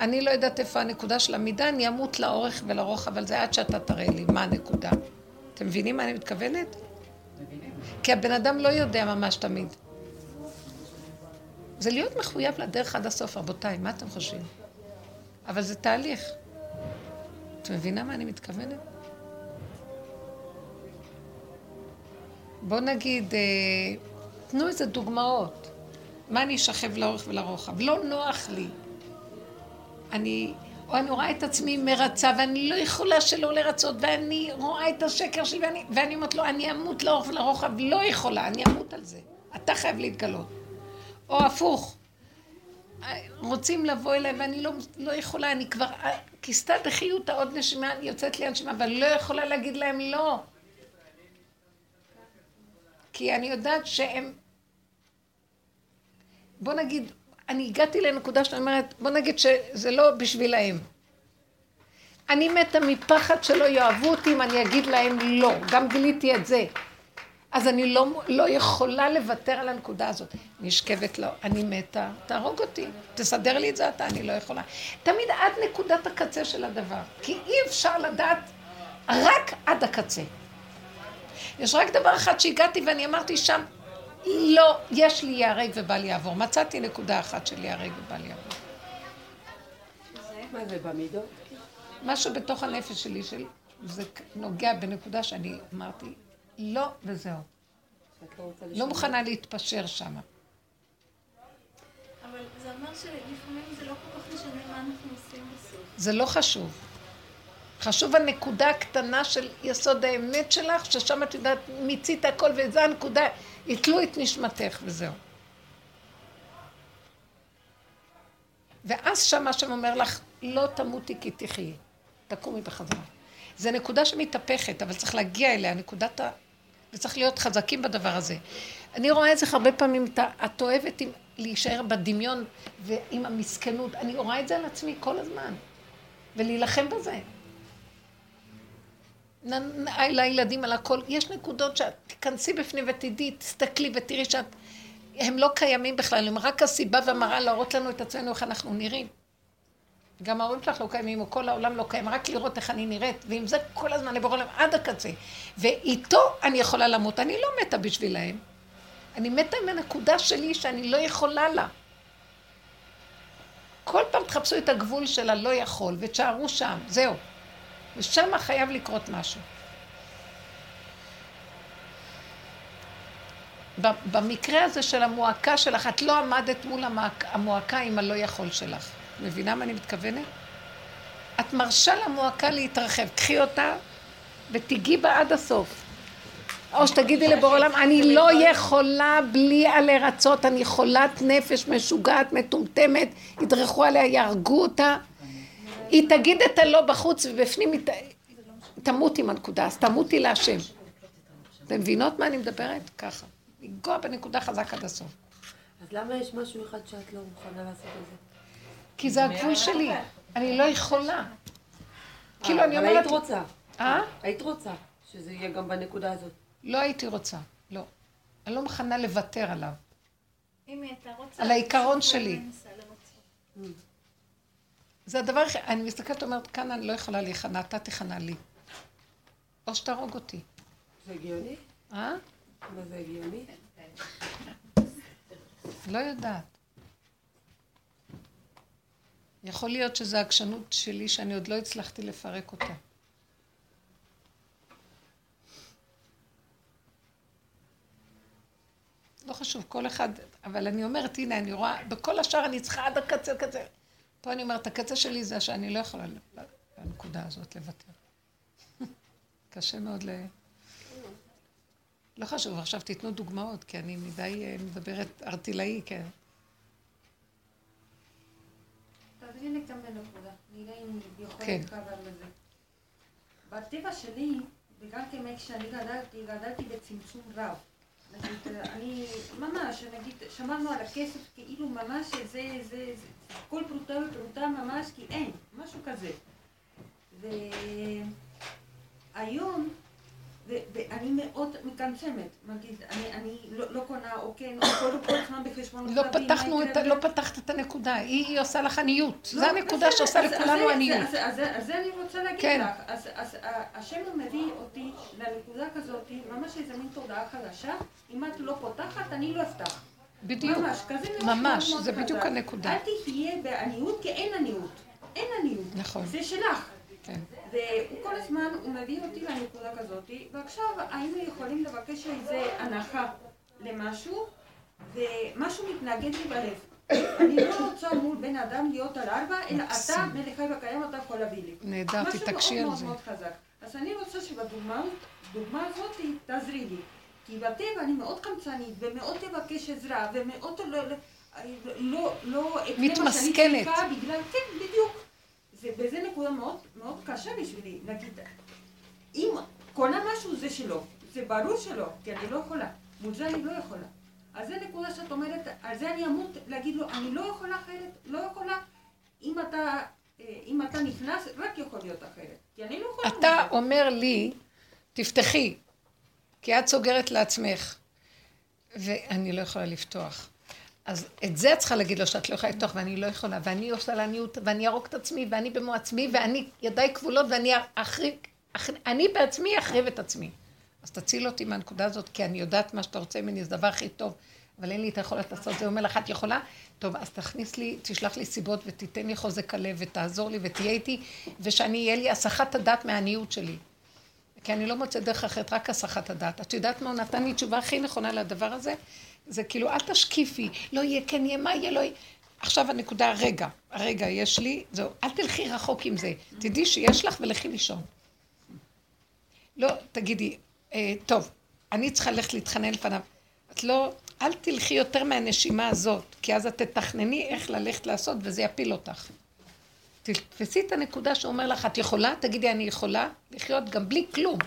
S1: אני לא יודעת איפה הנקודה של המידה, אני אמות לאורך ולרוחב, אבל זה עד שאתה תראה לי מה הנקודה. אתם מבינים מה אני מתכוונת? כי הבן אדם לא יודע ממש תמיד. זה להיות מחויב לדרך עד הסוף, רבותיי, מה אתם חושבים? אבל זה תהליך. את מבינה מה אני מתכוונת? בואו נגיד, אה, תנו איזה דוגמאות. מה אני אשכב לאורך ולרוחב? לא נוח לי. אני, או אני רואה את עצמי מרצה, ואני לא יכולה שלא לרצות, ואני רואה את השקר שלי, ואני, ואני אומרת לו, אני אמות לאורך ולרוחב, לא יכולה, אני אמות על זה. אתה חייב להתגלות. או הפוך, רוצים לבוא אליי ואני לא, לא יכולה, אני כבר, כיסתה דחיותא עוד נשימה, יוצאת לי הנשימה, אבל לא יכולה להגיד להם לא. כי אני יודעת שהם... בוא נגיד, אני הגעתי לנקודה שאני אומרת, בוא נגיד שזה לא בשבילהם. אני מתה מפחד שלא יאהבו אותי אם אני אגיד להם לא. גם גיליתי את זה. אז אני לא, לא יכולה לוותר על הנקודה הזאת. נשכבת לו, אני מתה, תהרוג אותי, תסדר לי את זה אתה, אני לא יכולה. תמיד עד נקודת הקצה של הדבר, כי אי אפשר לדעת רק עד הקצה. יש רק דבר אחד שהגעתי ואני אמרתי שם, לא, יש לי ייהרג ובל יעבור. מצאתי נקודה אחת של ייהרג ובל יעבור.
S2: מה זה במידות?
S1: משהו בתוך הנפש שלי, של, זה נוגע בנקודה שאני אמרתי, לא וזהו. לא מוכנה להתפשר שם.
S8: אבל זה אומר שלפעמים זה לא כל כך משנה מה אנחנו עושים בסוף.
S1: זה לא חשוב. חשוב הנקודה הקטנה של יסוד האמת שלך, ששם את יודעת, מיצית הכל, וזו הנקודה, יתלו את נשמתך, וזהו. ואז שם השם אומר לך, לא תמותי כי תחיי, תקומי בחזרה. זו נקודה שמתהפכת, אבל צריך להגיע אליה, נקודת ה... וצריך להיות חזקים בדבר הזה. אני רואה את זה הרבה פעמים, את אוהבת עם, להישאר בדמיון ועם המסכנות, אני רואה את זה על עצמי כל הזמן, ולהילחם בזה. לילדים על הכל, יש נקודות שאת תיכנסי בפנים ותדעי, תסתכלי ותראי שאת, הם לא קיימים בכלל, הם רק הסיבה והמראה להראות לנו את עצמנו איך אנחנו נראים. גם ההורים שלך לא קיימים, או כל העולם לא קיים, רק לראות איך אני נראית, ועם זה כל הזמן לבורא להם עד הקצה. ואיתו אני יכולה למות, אני לא מתה בשבילהם. אני מתה עם הנקודה שלי שאני לא יכולה לה. כל פעם תחפשו את הגבול של הלא יכול, ותשארו שם, זהו. ושם חייב לקרות משהו. במקרה הזה של המועקה שלך, את לא עמדת מול המועקה עם הלא יכול שלך. מבינה מה אני מתכוונת? את מרשה למועקה להתרחב. קחי אותה ותיגעי בה עד הסוף. או שתגידי לבורא עולם, אני לא יכולה בלי עלי רצות, אני חולת נפש משוגעת, מטומטמת, ידרכו עליה, יהרגו אותה. היא תגיד את הלא בחוץ ובפנים היא תמות עם הנקודה, אז תמותי להשם. אתם מבינות מה אני מדברת? ככה. לנגוע בנקודה חזק עד הסוף.
S2: אז למה יש משהו אחד שאת לא מוכנה לעשות את זה?
S1: כי זה הגבול שלי. אני לא יכולה. כאילו,
S2: אה,
S1: אני אומרת...
S2: אבל היית רוצה.
S1: אה?
S2: היית רוצה שזה יהיה גם בנקודה הזאת.
S1: לא הייתי רוצה, לא. אני לא מוכנה לוותר עליו.
S8: אם היא הייתה רוצה...
S1: על העיקרון שלי. זה הדבר, אני מסתכלת ואומרת, כאן אני לא יכולה להיכנע, אתה תיכנע לי. או שתהרוג אותי.
S2: זה הגיוני?
S1: אה?
S2: מה זה הגיוני?
S1: לא יודעת. יכול להיות שזו העקשנות שלי שאני עוד לא הצלחתי לפרק אותה. לא חשוב, כל אחד, אבל אני אומרת, הנה, אני רואה, בכל השאר אני צריכה עד הקצה, קצה. פה אני אומרת, הקצה שלי זה שאני לא יכולה לנקודה הזאת לוותר. <laughs> קשה מאוד ל... לא חשוב, עכשיו תיתנו דוגמאות, כי אני מדי אה, מדברת ארטילאי, כן. כן.
S6: בטבע שלי, וגם כמי כשאני גדלתי, גדלתי בצמצום רב. נגיד, אני, ממש, נגיד, שמרנו על הכסף כאילו ממש שזה, זה, זה, כל פרוטה ופרוטה ממש, כי אין, משהו כזה. והיום, ואני מאוד מקמצמת, נגיד, אני, אני לא, לא קונה, או כן, או כל, כל הזמן בחשבון
S1: לא פתחנו את, לא פתחת את הנקודה, היא, היא עושה לך עניות.
S6: לא,
S1: זו הנקודה
S6: בסדר,
S1: שעושה
S6: אז- אז
S1: לכולנו
S6: זה-
S1: עניות.
S6: אז- אז אז זה אני רוצה להגיד
S1: כן.
S6: לך. אז אז, השם מביא אותי לנקודה כזאת, ממש איזה מין תודעה חדשה, אם את לא פותחת, אני לא אפתח.
S1: בדיוק.
S6: ממש, כזה ממש
S1: ממש, זה
S6: חזק.
S1: בדיוק הנקודה.
S6: אל תחיה בעניות, כי אין עניות. אין עניות.
S1: נכון.
S6: זה שלך.
S1: כן.
S6: והוא כל הזמן, הוא מביא אותי לנקודה כזאת, ועכשיו היינו יכולים לבקש איזה הנחה למשהו, ומשהו מתנגד לי בלב. אני לא רוצה מול בן אדם להיות על ארבע, אלא אתה מלך חי וקיים, אתה יכול להביא לי.
S1: נהדר, תתעקשי על
S6: משהו
S1: זה.
S6: מאוד מאוד חזק. אז אני רוצה שבדוגמה דוגמה הזאת תעזרי לי. כי בטבע אני מאוד קמצנית, ומאוד תבקש עזרה, ומאוד לא... לא- לא, לא. צריכה בגלל, כן, בדיוק. זה, וזה נקודה מאוד, מאוד קשה בשבילי. נגיד, אם קונה משהו זה שלו, זה ברור שלא, כי אני לא יכולה. מול זה אני לא יכולה. אז זה נקודה שאת אומרת, על זה אני אמות להגיד לו, אני לא יכולה אחרת, לא יכולה. אם אתה, אה, אם אתה נכנס, רק יכול להיות אחרת. כי אני לא יכולה...
S1: אתה
S6: זה.
S1: אומר לי, תפתחי, כי את סוגרת לעצמך, ואני לא יכולה לפתוח. אז את זה את צריכה להגיד לו שאת לא יכולה לפתוח ואני לא יכולה, ואני עושה לעניות, ואני ארוג את עצמי, ואני במו עצמי, ואני ידיי כבולות, ואני אחריב, אחר- אני בעצמי אחריב את עצמי. אז תציל אותי מהנקודה הזאת, כי אני יודעת מה שאתה רוצה ממני, זה הדבר הכי טוב, אבל אין לי את היכולת לעשות זה. הוא אומר לך, את יכולה? טוב, אז תכניס לי, תשלח לי סיבות ותיתן לי חוזק הלב ותעזור לי ותהיה איתי, ושאני, יהיה לי הסחת הדעת מהעניות שלי. כי אני לא מוצאת דרך אחרת, רק הסחת הדעת. את יודעת מה הוא נתן לי תשובה הכי נכונה לדבר הזה? זה כאילו, אל תשקיפי, לא יהיה, כן יהיה, מה יהיה, לא יהיה. עכשיו הנקודה, רגע, הרגע יש לי, זהו, אל תלכי רחוק עם זה. תדעי שיש לך ולכי לישון. לא, תגידי, אה, טוב, אני צריכה ללכת להתחנן לפניו. את לא, אל תלכי יותר מהנשימה הזאת, כי אז את תתכנני איך ללכת לעשות וזה יפיל אותך. תתפסי את הנקודה שהוא אומר לך, את יכולה? תגידי, אני יכולה לחיות גם בלי כלום.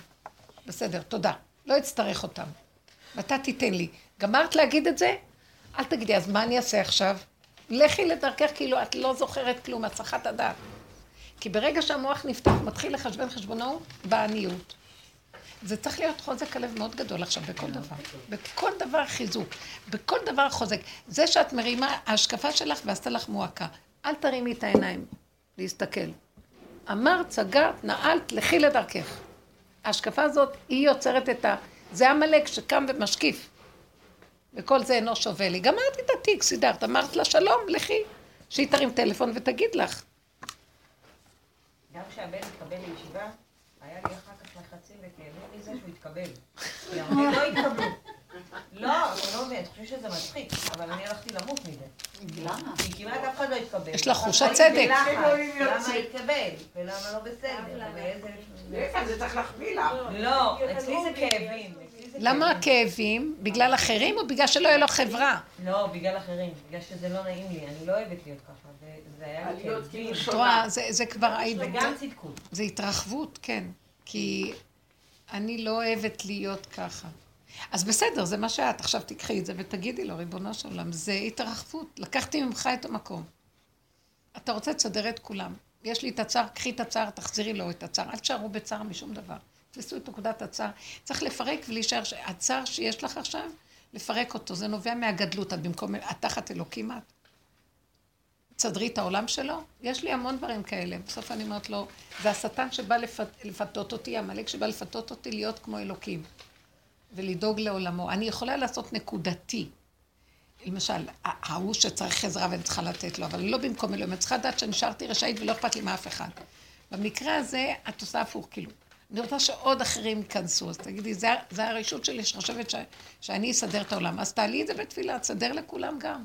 S1: בסדר, תודה. לא אצטרך אותם. ואתה תיתן לי. גמרת להגיד את זה? אל תגידי, אז מה אני אעשה עכשיו? לכי לדרכך כאילו את לא זוכרת כלום, הסחת הדעת. כי ברגע שהמוח נפתח, מתחיל לחשבן חשבונו בעניות. זה צריך להיות חוזק הלב מאוד גדול עכשיו בכל דבר. בכל דבר חיזוק. בכל דבר חוזק. זה שאת מרימה, ההשקפה שלך ועשתה לך מועקה. אל תרימי את העיניים להסתכל. אמרת, סגרת, נעלת, לכי לדרכך. ההשקפה הזאת, היא יוצרת את ה... זה עמלק שקם ומשקיף. וכל זה אינו שווה לי. גמרתי את התיק, סידרת, אמרת לה שלום, לכי. שהיא תרים טלפון ותגיד לך.
S5: גם כשהבן התקבל לישיבה, היה לי אחר כך לחצים וכאבים מזה שהוא התקבל. כי הרבה לא התקבלו. לא, אתה לא מבין, אני חושבת שזה מצחיק, אבל אני הלכתי למות מזה.
S7: למה?
S5: כי כמעט אף אחד לא התקבל.
S1: יש לך חושת
S5: הייתי
S1: צדק.
S5: בלחץ,
S3: אלוהים
S5: למה. התקבל? ולמה לא בסדר? ואיזה...
S3: להפך, זה צריך להחמיא לך.
S5: לא, אצלי זה כאבים. זה
S1: למה
S5: כאבים.
S1: הכאבים? בגלל אחרים או בגלל שלא יהיה לו חברה?
S5: לא, בגלל אחרים, בגלל שזה לא נעים לי, אני לא אוהבת להיות ככה, וזה היה לי
S3: להיות
S5: כאבים.
S3: כאילו
S1: את רואה, זה, זה כבר...
S5: וגם צדקות.
S1: זה התרחבות, כן. כי אני לא אוהבת להיות ככה. אז בסדר, זה מה שאת. עכשיו תיקחי את זה ותגידי לו, ריבונו של עולם, זה התרחבות. לקחתי ממך את המקום. אתה רוצה, תסדר את כולם. יש לי את הצער, קחי את הצער, תחזירי לו את הצער. אל תשארו בצער משום דבר. תפסו את נקודת הצער. צריך לפרק ולהישאר, הצער שיש לך עכשיו, לפרק אותו. זה נובע מהגדלות. את במקום, את תחת אלוקים את. תסדרי את העולם שלו? יש לי המון דברים כאלה. בסוף אני אומרת לו, זה השטן שבא לפת, לפתות אותי, עמלק שבא לפתות אותי להיות כמו אלוקים. ולדאוג לעולמו. אני יכולה לעשות נקודתי. למשל, ההוא שצריך עזרה ואני צריכה לתת לו, אבל לא במקום אלוהים. אני צריכה לדעת שנשארתי רשאית ולא אכפת לי מאף אחד. במקרה הזה, את עושה הפוך, כאילו. אני רוצה שעוד אחרים ייכנסו, אז תגידי, זה, זה הרשות שלי שחושבת ש, שאני אסדר את העולם. אז תעלי את זה בתפילה, תסדר לכולם גם.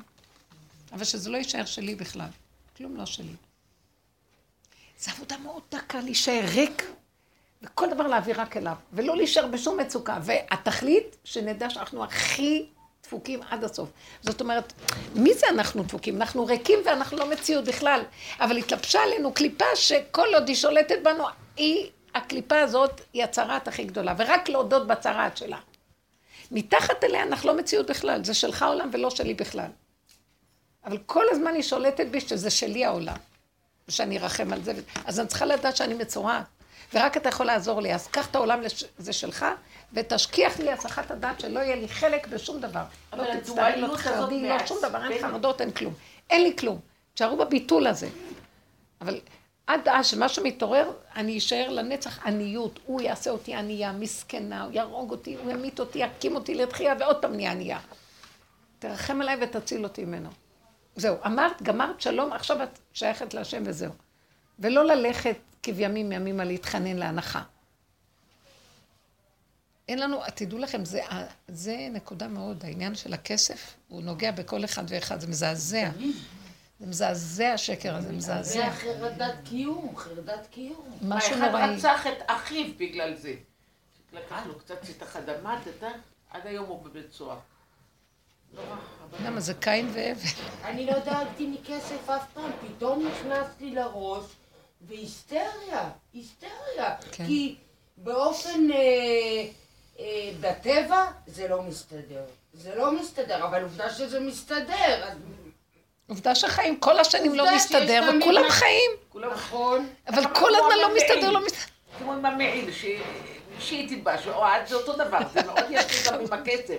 S1: אבל שזה לא יישאר שלי בכלל. כלום לא שלי. זו עבודה מאוד דקה להישאר ריק, וכל דבר להעביר רק אליו, ולא להישאר בשום מצוקה. והתכלית, שנדע שאנחנו הכי דפוקים עד הסוף. זאת אומרת, מי זה אנחנו דפוקים? אנחנו ריקים ואנחנו לא מציאות בכלל. אבל התלבשה עלינו קליפה שכל עוד היא שולטת בנו, היא, הקליפה הזאת היא הצהרת הכי גדולה, ורק להודות בצהרת שלה. מתחת אליה אנחנו לא מציאות בכלל, זה שלך עולם ולא שלי בכלל. אבל כל הזמן היא שולטת בי שזה שלי העולם, ושאני ארחם על זה. אז אני צריכה לדעת שאני מצורעת, ורק אתה יכול לעזור לי. אז קח את העולם, לש- זה שלך, ותשכיח לי הסחת הדעת שלא יהיה לי חלק בשום דבר.
S3: אבל
S1: לא תצטערי, לא תחרדי,
S3: הזאת
S1: לא שום דבר, אין. חרדות, אין כלום. אין לי כלום. תשארו בביטול הזה. אבל עד אז שמשהו מתעורר, אני אשאר לנצח עניות. הוא יעשה אותי ענייה, מסכנה, הוא יהרוג אותי, הוא ימית אותי, יקים אותי לתחייה, ועוד פעם נהיה ענייה. תרחם עליי ותציל אותי ממנו. זהו, אמרת, גמרת, שלום, עכשיו את שייכת להשם וזהו. ולא ללכת כבימים ימימה להתחנן להנחה. אין לנו, תדעו לכם, זה, זה נקודה מאוד, העניין של הכסף, הוא נוגע בכל אחד ואחד, זה מזעזע. זה מזעזע השקר הזה,
S4: זה
S1: מזעזע.
S4: חרדת קיום, חרדת קיום.
S1: משהו
S3: האחד
S1: נוראי.
S3: רצח את אחיו בגלל זה. לקח לו קצת שטח אדמה, אתה? עד היום הוא בבית סוהר. אבל...
S1: למה? זה קין והבל.
S4: אני לא דאגתי מכסף אף פעם, פתאום נכנס לי לראש, והיסטריה, היסטריה.
S1: כן.
S4: כי באופן, אה, אה, בטבע זה לא מסתדר. זה לא מסתדר, אבל עובדה שזה מסתדר. אז
S1: עובדה שהחיים כל השנים לא מסתדר, וכולם חיים.
S4: נכון.
S1: אבל כל הזמן לא. מסתדר, לא מסתדר.
S3: כמו עם המעיל, שהיא תלבש, אוהד זה אותו דבר, זה מאוד יפה גם עם הכסף.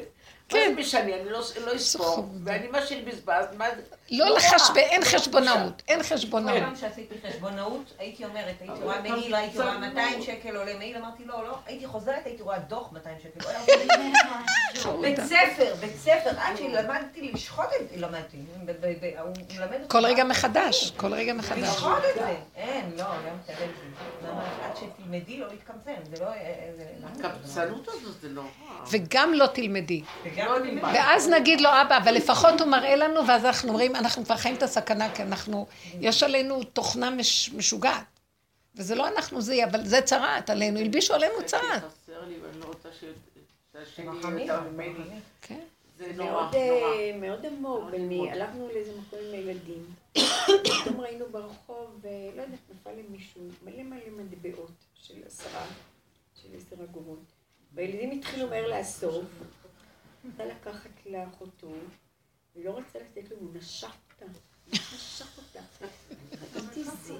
S3: מה
S1: כן.
S3: זה משנה, אני לא לא אספור. ואני מה שאני בזבז, מה זה...
S1: לא
S3: נורא.
S1: לחשב... אין
S3: לא
S1: חשבונאות, אין
S5: כל
S1: חשבונאות.
S5: פעם שעשיתי חשבונאות, הייתי אומרת, הייתי רואה מעיל, הייתי רואה
S3: חשבונאות.
S5: 200 שקל עולה מעיל, אמרתי לא, לא, הייתי חוזרת, הייתי רואה דוח 200 שקל. <laughs> בית ספר, בית ספר, עד שלמדתי לשחוט את זה, למדתי, הוא מלמד אותי.
S1: כל רגע מחדש, כל רגע מחדש.
S5: לשחוט את זה. אין, לא, לא. ממש, עד שתלמדי לא להתקמצן, זה לא... אה, זה-
S3: הקמצנות הזאת זה.
S1: וגם לא תלמדי.
S5: וגם
S3: לא
S5: תלמדי.
S3: נלמד.
S1: ואז נגיד לו, אבא, אבל לפחות הוא מראה לנו, ואז אנחנו אומרים, אנחנו כבר חיים את הסכנה, כי אנחנו, יש עלינו תוכנה מש, משוגעת. וזה לא אנחנו זה, אבל זה צרעת עלינו, הלבישו עלינו צרעת.
S3: חסר לי ואני לא.
S1: כן.
S3: זה נורא,
S2: מאוד,
S3: נורא.
S2: אה, מאוד עמוק. הלכנו לאיזה מקום עם הילדים, פתאום ראינו ברחוב, אה, לא יודעת, נפל למישהו, מלא מלא מטבעות של עשרה, של עשר אגורות. והילדים התחילו מהר לאסוף, רצה לקחת לאחותו, היא לא רצה לתת לו, הוא נשך אותה, נשך אותה. <laughs> ראיתי זה.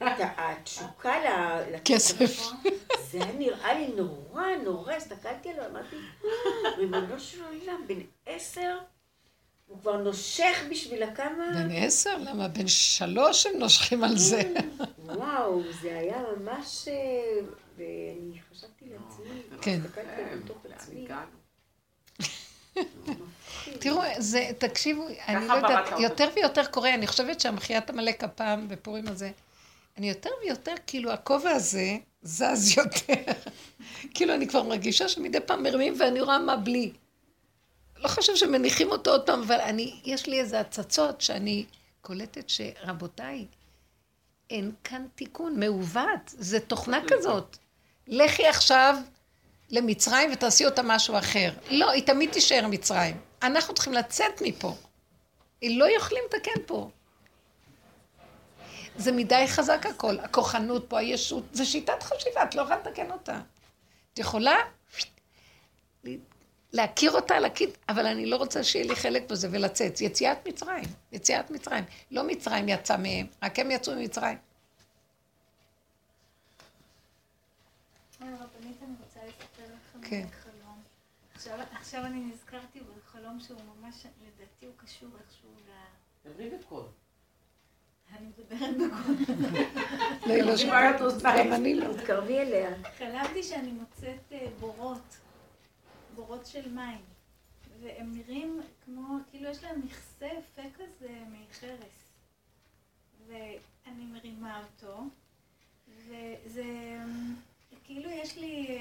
S2: התשוקה ל-
S1: כסף.
S2: זה היה נראה לי נורא, נורא, הסתכלתי עליו, אמרתי, ריבונו של עולם, בן עשר, הוא כבר נושך בשביל הכמה...
S1: בן עשר? למה? בן שלוש הם נושכים על זה.
S2: וואו, זה היה ממש... אה, ואני חשבתי לעצמי,
S1: כן.
S2: הסתכלתי
S3: כן,
S2: בתוך
S3: לאן
S2: עצמי,
S3: הגענו? <laughs>
S1: תראו, זה, תקשיבו, אני לא יודעת. יותר ויותר קורה, אני חושבת שהמחיית עמלק הפעם בפורים הזה, אני יותר ויותר, כאילו, הכובע הזה זז <laughs> יותר. כאילו, אני כבר מרגישה שמדי פעם מרימים ואני רואה מה בלי. לא חושב שמניחים אותו עוד פעם, אבל אני, יש לי איזה הצצות שאני קולטת שרבותיי, אין כאן תיקון, מעוות, זה תוכנה כזאת. לכי עכשיו למצרים ותעשי אותה משהו אחר. לא, היא תמיד תישאר מצרים. אנחנו צריכים לצאת מפה. היא לא יכולים לתקן פה. זה מדי חזק הכל, הכוחנות פה, הישות, זה שיטת חשיבה, את לא יכולה לתקן אותה. את יכולה להכיר אותה, להכיר, אבל אני לא רוצה שיהיה לי חלק בזה ולצאת. יציאת מצרים, יציאת מצרים. לא מצרים יצא מהם, רק הם יצאו ממצרים.
S8: הרבנית, אני רוצה לספר לכם
S1: כן.
S8: חלום. עכשיו, עכשיו אני נזכרתי בחלום שהוא ממש, לדעתי הוא קשור איכשהו ל...
S3: דברי בקול.
S8: אני מדברת בקול.
S1: לא, היא לא
S3: אוזניים.
S1: גם אני לא.
S2: תתקרבי אליה.
S8: חלמתי שאני מוצאת אה, בורות, בורות של מים, והם נראים כמו, כאילו יש להם מכסה יפה כזה מחרס, ואני מרימה אותו, וזה, כאילו יש לי אה,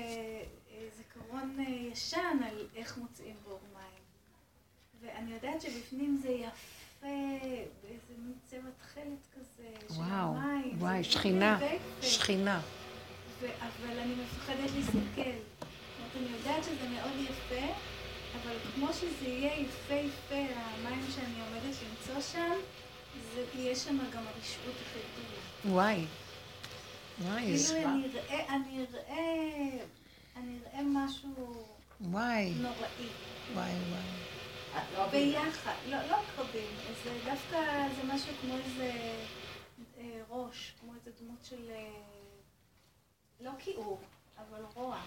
S8: אה, זיכרון אה, ישן על איך מוצאים בור מים, ואני יודעת שבפנים זה יפה, באיזה מין צבע תכלת כזה, של המים, זה
S1: וואי,
S8: יפה
S1: שכינה. שכינה.
S8: אבל אני מפחדת להסתכל. זאת אומרת, אני יודעת שזה מאוד יפה, אבל כמו שזה יהיה יפה-יפה, המים שאני עומדת למצוא שם, זה יהיה שם גם הרשעות הכי גדולה.
S1: וואי.
S8: כאילו אראה, אני אראה משהו
S1: וואי,
S8: נוראי.
S1: וואי, וואי.
S4: את לא.
S8: ביחד, לא, לא קרבים, זה דווקא, זה משהו כמו איזה אה, ראש, כמו איזה דמות של, אה, לא כיעור, אבל רוע.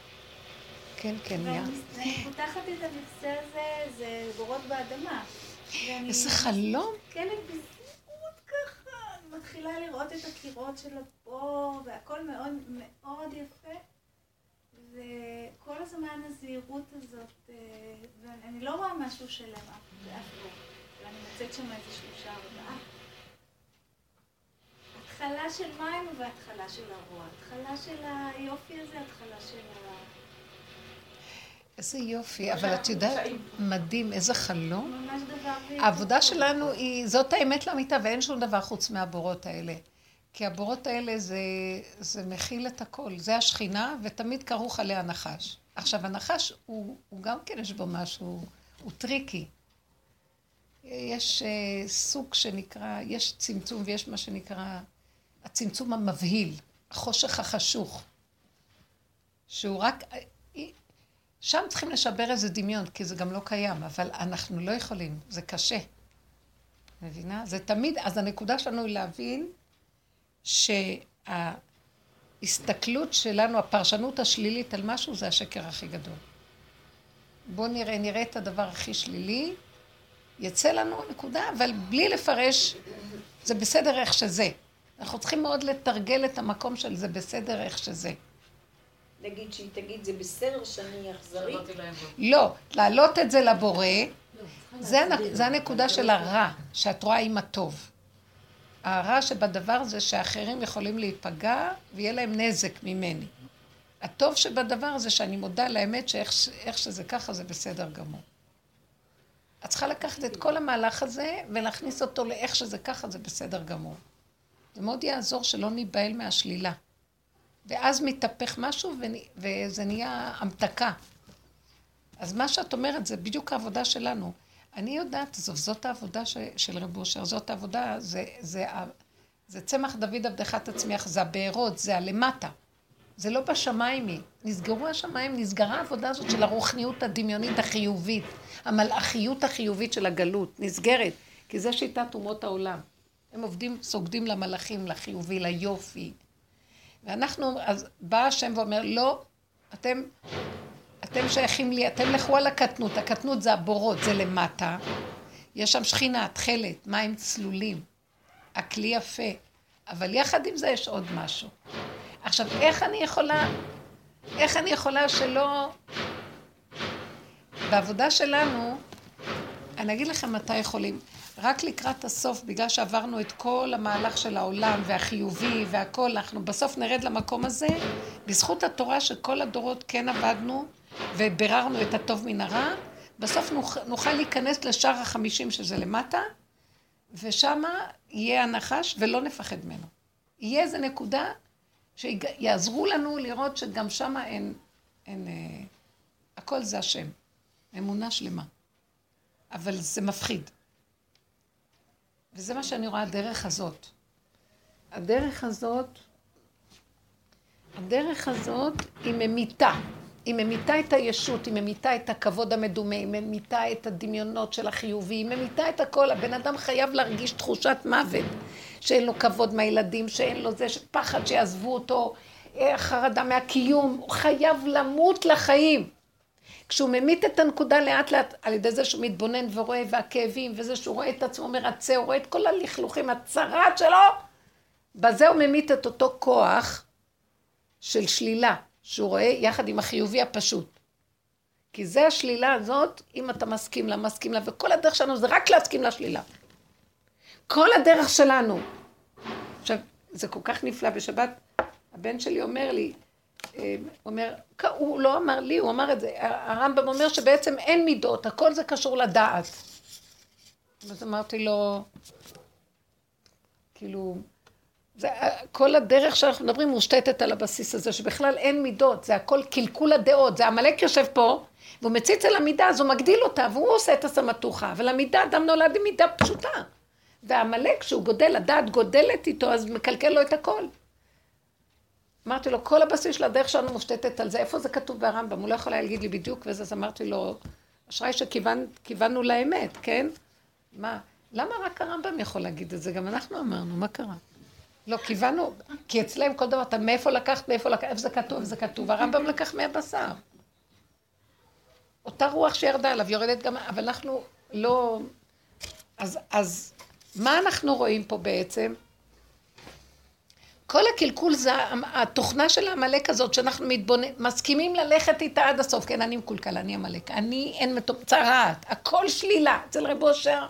S1: כן, כן, יא.
S8: ואני פותחת את המכסה הזה, זה בורות באדמה.
S1: איזה חלום.
S8: כן, מתחילה לראות את הקירות של הבור, והכל מאוד מאוד יפה. וכל הזמן הזהירות הזאת, אה, ואני לא רואה משהו שלם אף באף בור, ואני מוצאת שם איזה שלושה ארבעה. התחלה של מים והתחלה של הרוע. התחלה של היופי הזה, התחלה של ה...
S1: איזה יופי, אבל את יודעת, מדהים, איזה חלום. העבודה שלנו היא, זאת האמת לאמיתה, ואין שום דבר חוץ מהבורות האלה. כי הבורות האלה זה, זה מכיל את הכל, זה השכינה, ותמיד כרוך עליה נחש. עכשיו, הנחש הוא, הוא גם כן יש בו משהו, הוא טריקי. יש uh, סוג שנקרא, יש צמצום ויש מה שנקרא הצמצום המבהיל, החושך החשוך, שהוא רק, שם צריכים לשבר איזה דמיון, כי זה גם לא קיים, אבל אנחנו לא יכולים, זה קשה. מבינה? זה תמיד, אז הנקודה שלנו היא להבין שההסתכלות שלנו, הפרשנות השלילית על משהו, זה השקר הכי גדול. בואו נראה, נראה את הדבר הכי שלילי, יצא לנו נקודה, אבל בלי לפרש, זה בסדר איך שזה. אנחנו צריכים מאוד לתרגל את המקום של זה בסדר איך שזה.
S2: נגיד שהיא תגיד, זה בסדר שאני אכזרית?
S1: לא, להעלות את זה לבורא. זה הנקודה של הרע, שאת רואה עם הטוב. הרע שבדבר זה שאחרים יכולים להיפגע ויהיה להם נזק ממני. הטוב שבדבר זה שאני מודה לאמת שאיך שזה ככה זה בסדר גמור. את צריכה לקחת את כל המהלך הזה ולהכניס אותו לאיך שזה ככה זה בסדר גמור. זה מאוד יעזור שלא ניבהל מהשלילה. ואז מתהפך משהו וזה נהיה המתקה. אז מה שאת אומרת זה בדיוק העבודה שלנו. אני יודעת, זאת, זאת העבודה ש, של רב אושר, זאת העבודה, זה, זה, זה, זה צמח דוד עבדך תצמיח, זה הבארות, זה הלמטה. זה לא בשמיים היא. נסגרו השמיים, נסגרה העבודה הזאת של הרוחניות הדמיונית החיובית, המלאכיות החיובית של הגלות, נסגרת, כי זה שיטת אומות העולם. הם עובדים, סוגדים למלאכים, לחיובי, ליופי. ואנחנו, אז בא השם ואומר, לא, אתם, אתם שייכים לי, אתם לכו על הקטנות, הקטנות זה הבורות, זה למטה. יש שם שכינה, תכלת, מים צלולים, הכלי יפה, אבל יחד עם זה יש עוד משהו. עכשיו, איך אני יכולה, איך אני יכולה שלא... בעבודה שלנו, אני אגיד לכם מתי יכולים. רק לקראת הסוף, בגלל שעברנו את כל המהלך של העולם והחיובי והכל, אנחנו בסוף נרד למקום הזה, בזכות התורה שכל הדורות כן עבדנו וביררנו את הטוב מן הרע, בסוף נוכל, נוכל להיכנס לשאר החמישים שזה למטה, ושמה יהיה הנחש ולא נפחד ממנו. יהיה איזה נקודה שיעזרו לנו לראות שגם שמה אין, אין, אה, הכל זה השם. אמונה שלמה. אבל זה מפחיד. וזה מה שאני רואה, הדרך הזאת. הדרך הזאת, הדרך הזאת היא ממיתה. היא ממיתה את הישות, היא ממיתה את הכבוד המדומה, היא ממיתה את הדמיונות של החיובי, היא ממיתה את הכל. הבן אדם חייב להרגיש תחושת מוות, שאין לו כבוד מהילדים, שאין לו זה, פחד שיעזבו אותו, אה, חרדה מהקיום, הוא חייב למות לחיים. כשהוא ממית את הנקודה לאט לאט על ידי זה שהוא מתבונן ורואה והכאבים וזה שהוא רואה את עצמו מרצה, הוא רואה את כל הלכלוכים, הצרת שלו, בזה הוא ממית את אותו כוח של שלילה, שהוא רואה יחד עם החיובי הפשוט. כי זה השלילה הזאת, אם אתה מסכים לה, מסכים לה, וכל הדרך שלנו זה רק להסכים לשלילה. כל הדרך שלנו. עכשיו, זה כל כך נפלא, בשבת הבן שלי אומר לי, אומר, הוא לא אמר לי, הוא אמר את זה, הרמב"ם אומר שבעצם אין מידות, הכל זה קשור לדעת. אז אמרתי לו, כאילו, זה, כל הדרך שאנחנו מדברים מושתתת על הבסיס הזה, שבכלל אין מידות, זה הכל קלקול הדעות, זה עמלק יושב פה, והוא מציץ על המידה, אז הוא מגדיל אותה, והוא עושה את הסמטוחה, אבל המידה, אדם נולד עם מידה פשוטה. והעמלק, כשהוא גודל, הדעת גודלת איתו, אז מקלקל לו את הכל. אמרתי לו, כל הבסיס של הדרך שלנו מושתתת על זה, איפה זה כתוב ברמב"ם? הוא לא יכול היה להגיד לי בדיוק וזה, אז אמרתי לו, אשראי שכיוונו לאמת, כן? מה, למה רק הרמב"ם יכול להגיד את זה? גם אנחנו אמרנו, מה קרה? לא, כיוונו, כי אצלם כל דבר, אתה מאיפה לקחת, מאיפה לקחת, איפה זה כתוב, איפה זה כתוב, הרמב"ם לקח מהבשר. אותה רוח שירדה עליו, יורדת גם, אבל אנחנו לא... אז, אז מה אנחנו רואים פה בעצם? כל הקלקול זה התוכנה של העמלק הזאת, שאנחנו מתבוננים, מסכימים ללכת איתה עד הסוף. כן, אני מקולקל, אני עמלק. אני אין צרעת, הכל שלילה. אצל רב אושר,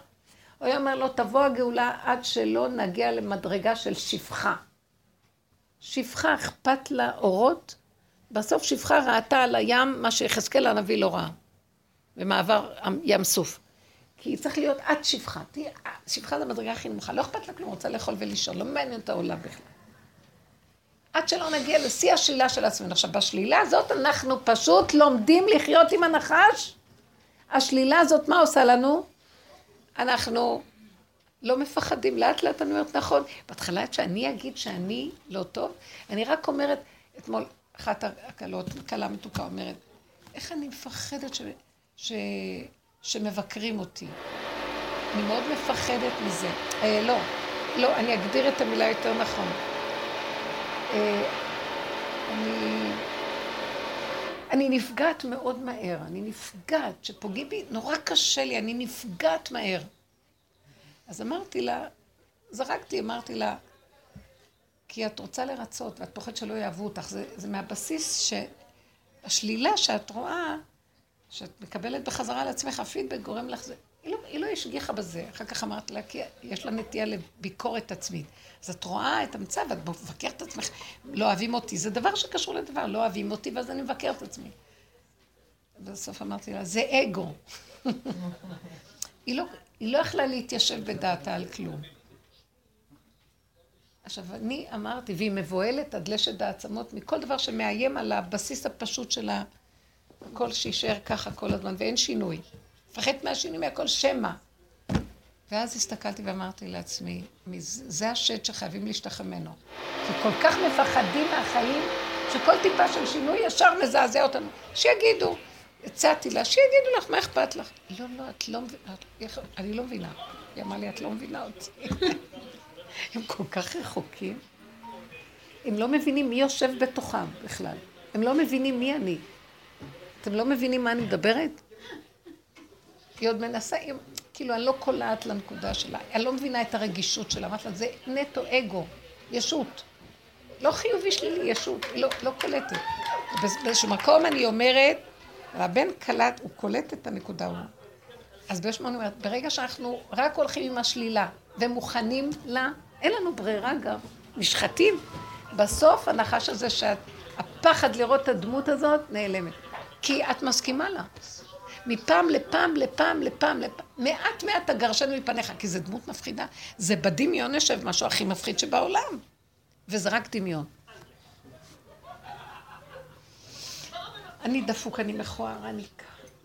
S1: הוא היה אומר לו, תבוא הגאולה עד שלא נגיע למדרגה של שפחה. שפחה אכפת לה אורות, בסוף שפחה ראתה על הים מה שיחזקאל הנביא לא ראה, במעבר ים סוף. כי צריך להיות עד שפחה. שפחה זה המדרגה הכי נמוכה. לא אכפת לה כלום, רוצה לאכול ולישון, לא מעניין את העולם בכלל. עד שלא נגיע לשיא השלילה של עצמנו. עכשיו, בשלילה הזאת אנחנו פשוט לומדים לחיות עם הנחש. השלילה הזאת, מה עושה לנו? אנחנו לא מפחדים. לאט לאט אני אומרת, נכון. בהתחלה, עד שאני אגיד שאני לא טוב, אני רק אומרת, אתמול אחת הקלות, כלה מתוקה אומרת, איך אני מפחדת ש... ש... שמבקרים אותי. אני מאוד מפחדת מזה. אה, לא, לא, אני אגדיר את המילה יותר נכון. אה, אני, אני נפגעת מאוד מהר, אני נפגעת, שפוגעים בי, נורא קשה לי, אני נפגעת מהר. אז אמרתי לה, זרקתי, אמרתי לה, כי את רוצה לרצות ואת פוחדת שלא יאהבו אותך, זה, זה מהבסיס שהשלילה שאת רואה, שאת מקבלת בחזרה על עצמך, הפידבק גורם לך זה. היא לא, השגיחה בזה, אחר כך אמרת לה, כי יש לה נטייה לביקורת עצמית. אז את רואה את המצב, את מבקרת את עצמך, לא אוהבים אותי, זה דבר שקשור לדבר, לא אוהבים אותי, ואז אני מבקרת את עצמי. בסוף אמרתי לה, זה אגו. <laughs> היא, לא, היא לא יכלה להתיישב בדעתה על כלום. עכשיו, אני אמרתי, והיא מבוהלת עד לשת העצמות מכל דבר שמאיים על הבסיס הפשוט של הכל שיישאר ככה כל הזמן, ואין שינוי. מפחד מהשינוי מהכל שמא. ואז הסתכלתי ואמרתי לעצמי, זה השד שחייבים להשתחרר ממנו. כי כל כך מפחדים מהחיים, שכל טיפה של שינוי ישר מזעזע אותנו. שיגידו, הצעתי לה, שיגידו לך, מה אכפת לך? לא, לא, את לא מבינה, אני לא מבינה. היא אמרה לי, את לא מבינה אותי. <laughs> הם כל כך רחוקים. הם לא מבינים מי יושב בתוכם בכלל. הם לא מבינים מי אני. אתם לא מבינים מה אני מדברת? היא עוד מנסה, כאילו, אני לא קולעת לנקודה שלה. אני לא מבינה את הרגישות שלה. אמרתי לה, זה נטו אגו, ישות. לא חיובי שלילי, ישות. היא לא, לא קולטת. באיזשהו מקום אני אומרת, הבן קלט, הוא קולט את הנקודה הוא. אז באיזשהו מקום אני אומרת, ברגע שאנחנו רק הולכים עם השלילה ומוכנים לה, אין לנו ברירה גם, נשחטים. בסוף הנחש הזה שהפחד לראות את הדמות הזאת נעלמת. כי את מסכימה לה. מפעם לפעם לפעם לפעם לפעם, מעט מעט תגרשנו מפניך, כי זו דמות מפחידה. זה בדמיון יושב משהו הכי מפחיד שבעולם. וזה רק דמיון. אני דפוק, אני מכוער, אני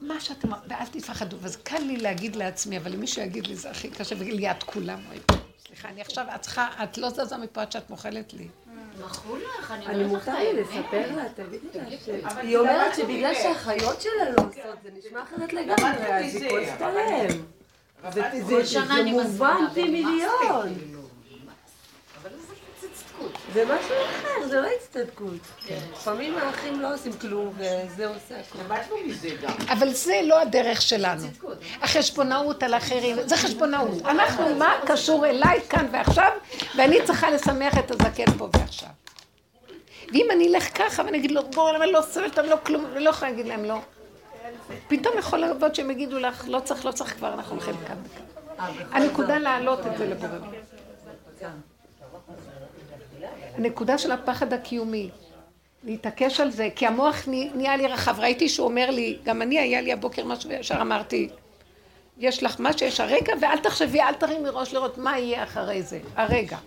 S1: מה שאתם... ואל תפחדו. וזה קל לי להגיד לעצמי, אבל אם מישהו יגיד לי, זה הכי קשה, ויגיד לי, את כולם, סליחה, אני עכשיו, את צריכה, את לא זזה מפה עד שאת מוכלת לי.
S2: אני
S9: מותר לי לספר לה, תגידי לה, היא אומרת שבגלל שהחיות שלה לא עושות, זה נשמע אחרת לגמרי, אז היא כועסת עליהם. זה- זה-
S2: כל שנה
S9: זה
S2: אני
S9: מובן פי מיליון.
S2: כאילו, אבל זה צדקות.
S9: זה משהו אחר, זה לא הצטדקות. לפעמים האחים לא עושים כלום, וזה עושה הכול.
S1: אבל זה לא הדרך שלנו. החשבונאות על אחרים, זה חשבונאות. <laughs> אנחנו, מה קשור אליי כאן ועכשיו, ואני צריכה לשמח את הזקן פה ועכשיו. ואם אני אלך ככה ואני אגיד לו, בואו, למה לא סובלת אותם, לא כלום, אני לא יכולה להגיד להם לא. פתאום יכול לעבוד שהם יגידו לך, לא צריך, לא צריך כבר, אנחנו הולכים כאן וכאן. הנקודה להעלות את זה לבורא. הנקודה של הפחד הקיומי. להתעקש על זה, כי המוח נהיה לי רחב. ראיתי שהוא אומר לי, גם אני, היה לי הבוקר משהו, וישר אמרתי, יש לך מה שיש הרגע, ואל תחשבי, אל תרימי ראש לראות מה יהיה אחרי זה. הרגע.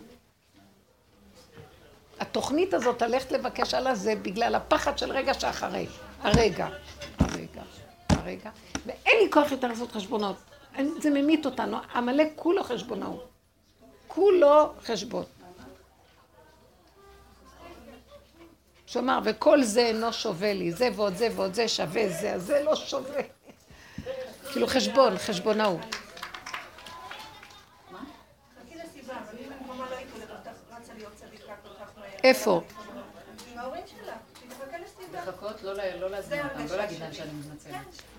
S1: התוכנית הזאת, ללכת לבקש על הזה, בגלל הפחד של רגע שאחרי. הרגע. הרגע. הרגע. ואין לי כוח יותר לעשות חשבונות. זה ממית אותנו. עמלק כולו חשבונאות. כולו חשבון. שאמר, וכל זה אינו שווה לי, זה ועוד זה ועוד זה שווה זה, אז זה לא שווה. כאילו חשבון, חשבונאות. איפה?
S7: לא לא לא.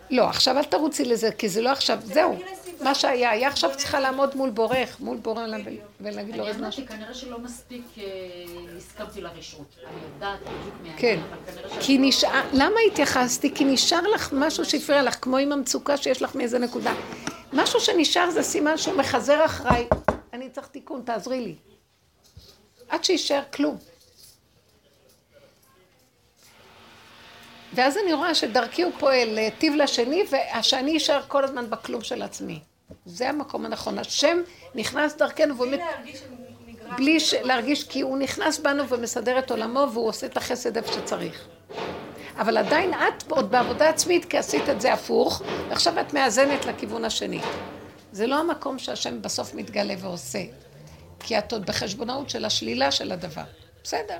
S1: לא, עכשיו אל תרוצי לזה, כי זה לא עכשיו, זהו. מה שהיה, היה עכשיו צריכה לעמוד מול בורך, מול בורא עולם ול- ולהגיד לו,
S7: אני
S1: ריבונו
S7: אמרתי,
S1: של-
S7: כנראה שלא מספיק אה, הסכמתי לרשעות. אני יודעת בדיוק מי
S1: כן. כי
S7: לא-
S1: נשאר, למה התייחסתי? כי נשאר לך משהו שהפריע לך, כמו עם המצוקה שיש לך מאיזה נקודה. משהו שנשאר זה סימן שהוא מחזר אחריי. אני צריך תיקון, תעזרי לי. עד שיישאר כלום. ואז אני רואה שדרכי הוא פועל להיטיב לשני, ושאני אשאר כל הזמן בכלום של עצמי. זה המקום הנכון. השם נכנס דרכנו, והוא...
S6: בלי להרגיש.
S1: בלי ש- להרגיש, כי הוא נכנס בנו ומסדר את עולמו, והוא עושה את החסד איפה שצריך. אבל עדיין את עוד בעבודה עצמית, כי עשית את זה הפוך, ועכשיו את מאזנת לכיוון השני. זה לא המקום שהשם בסוף מתגלה ועושה, כי את עוד בחשבונאות של השלילה של הדבר. בסדר.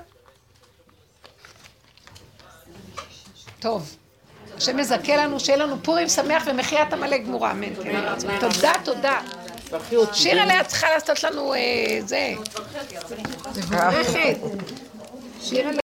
S1: טוב. השם יזכה לנו, שיהיה לנו פורים שמח ומחיית עמלק גמורה, אמן. כן. תודה, תודה. שיר עליה צריכה לעשות לנו אה, זה. מבורכת. שיר עליה.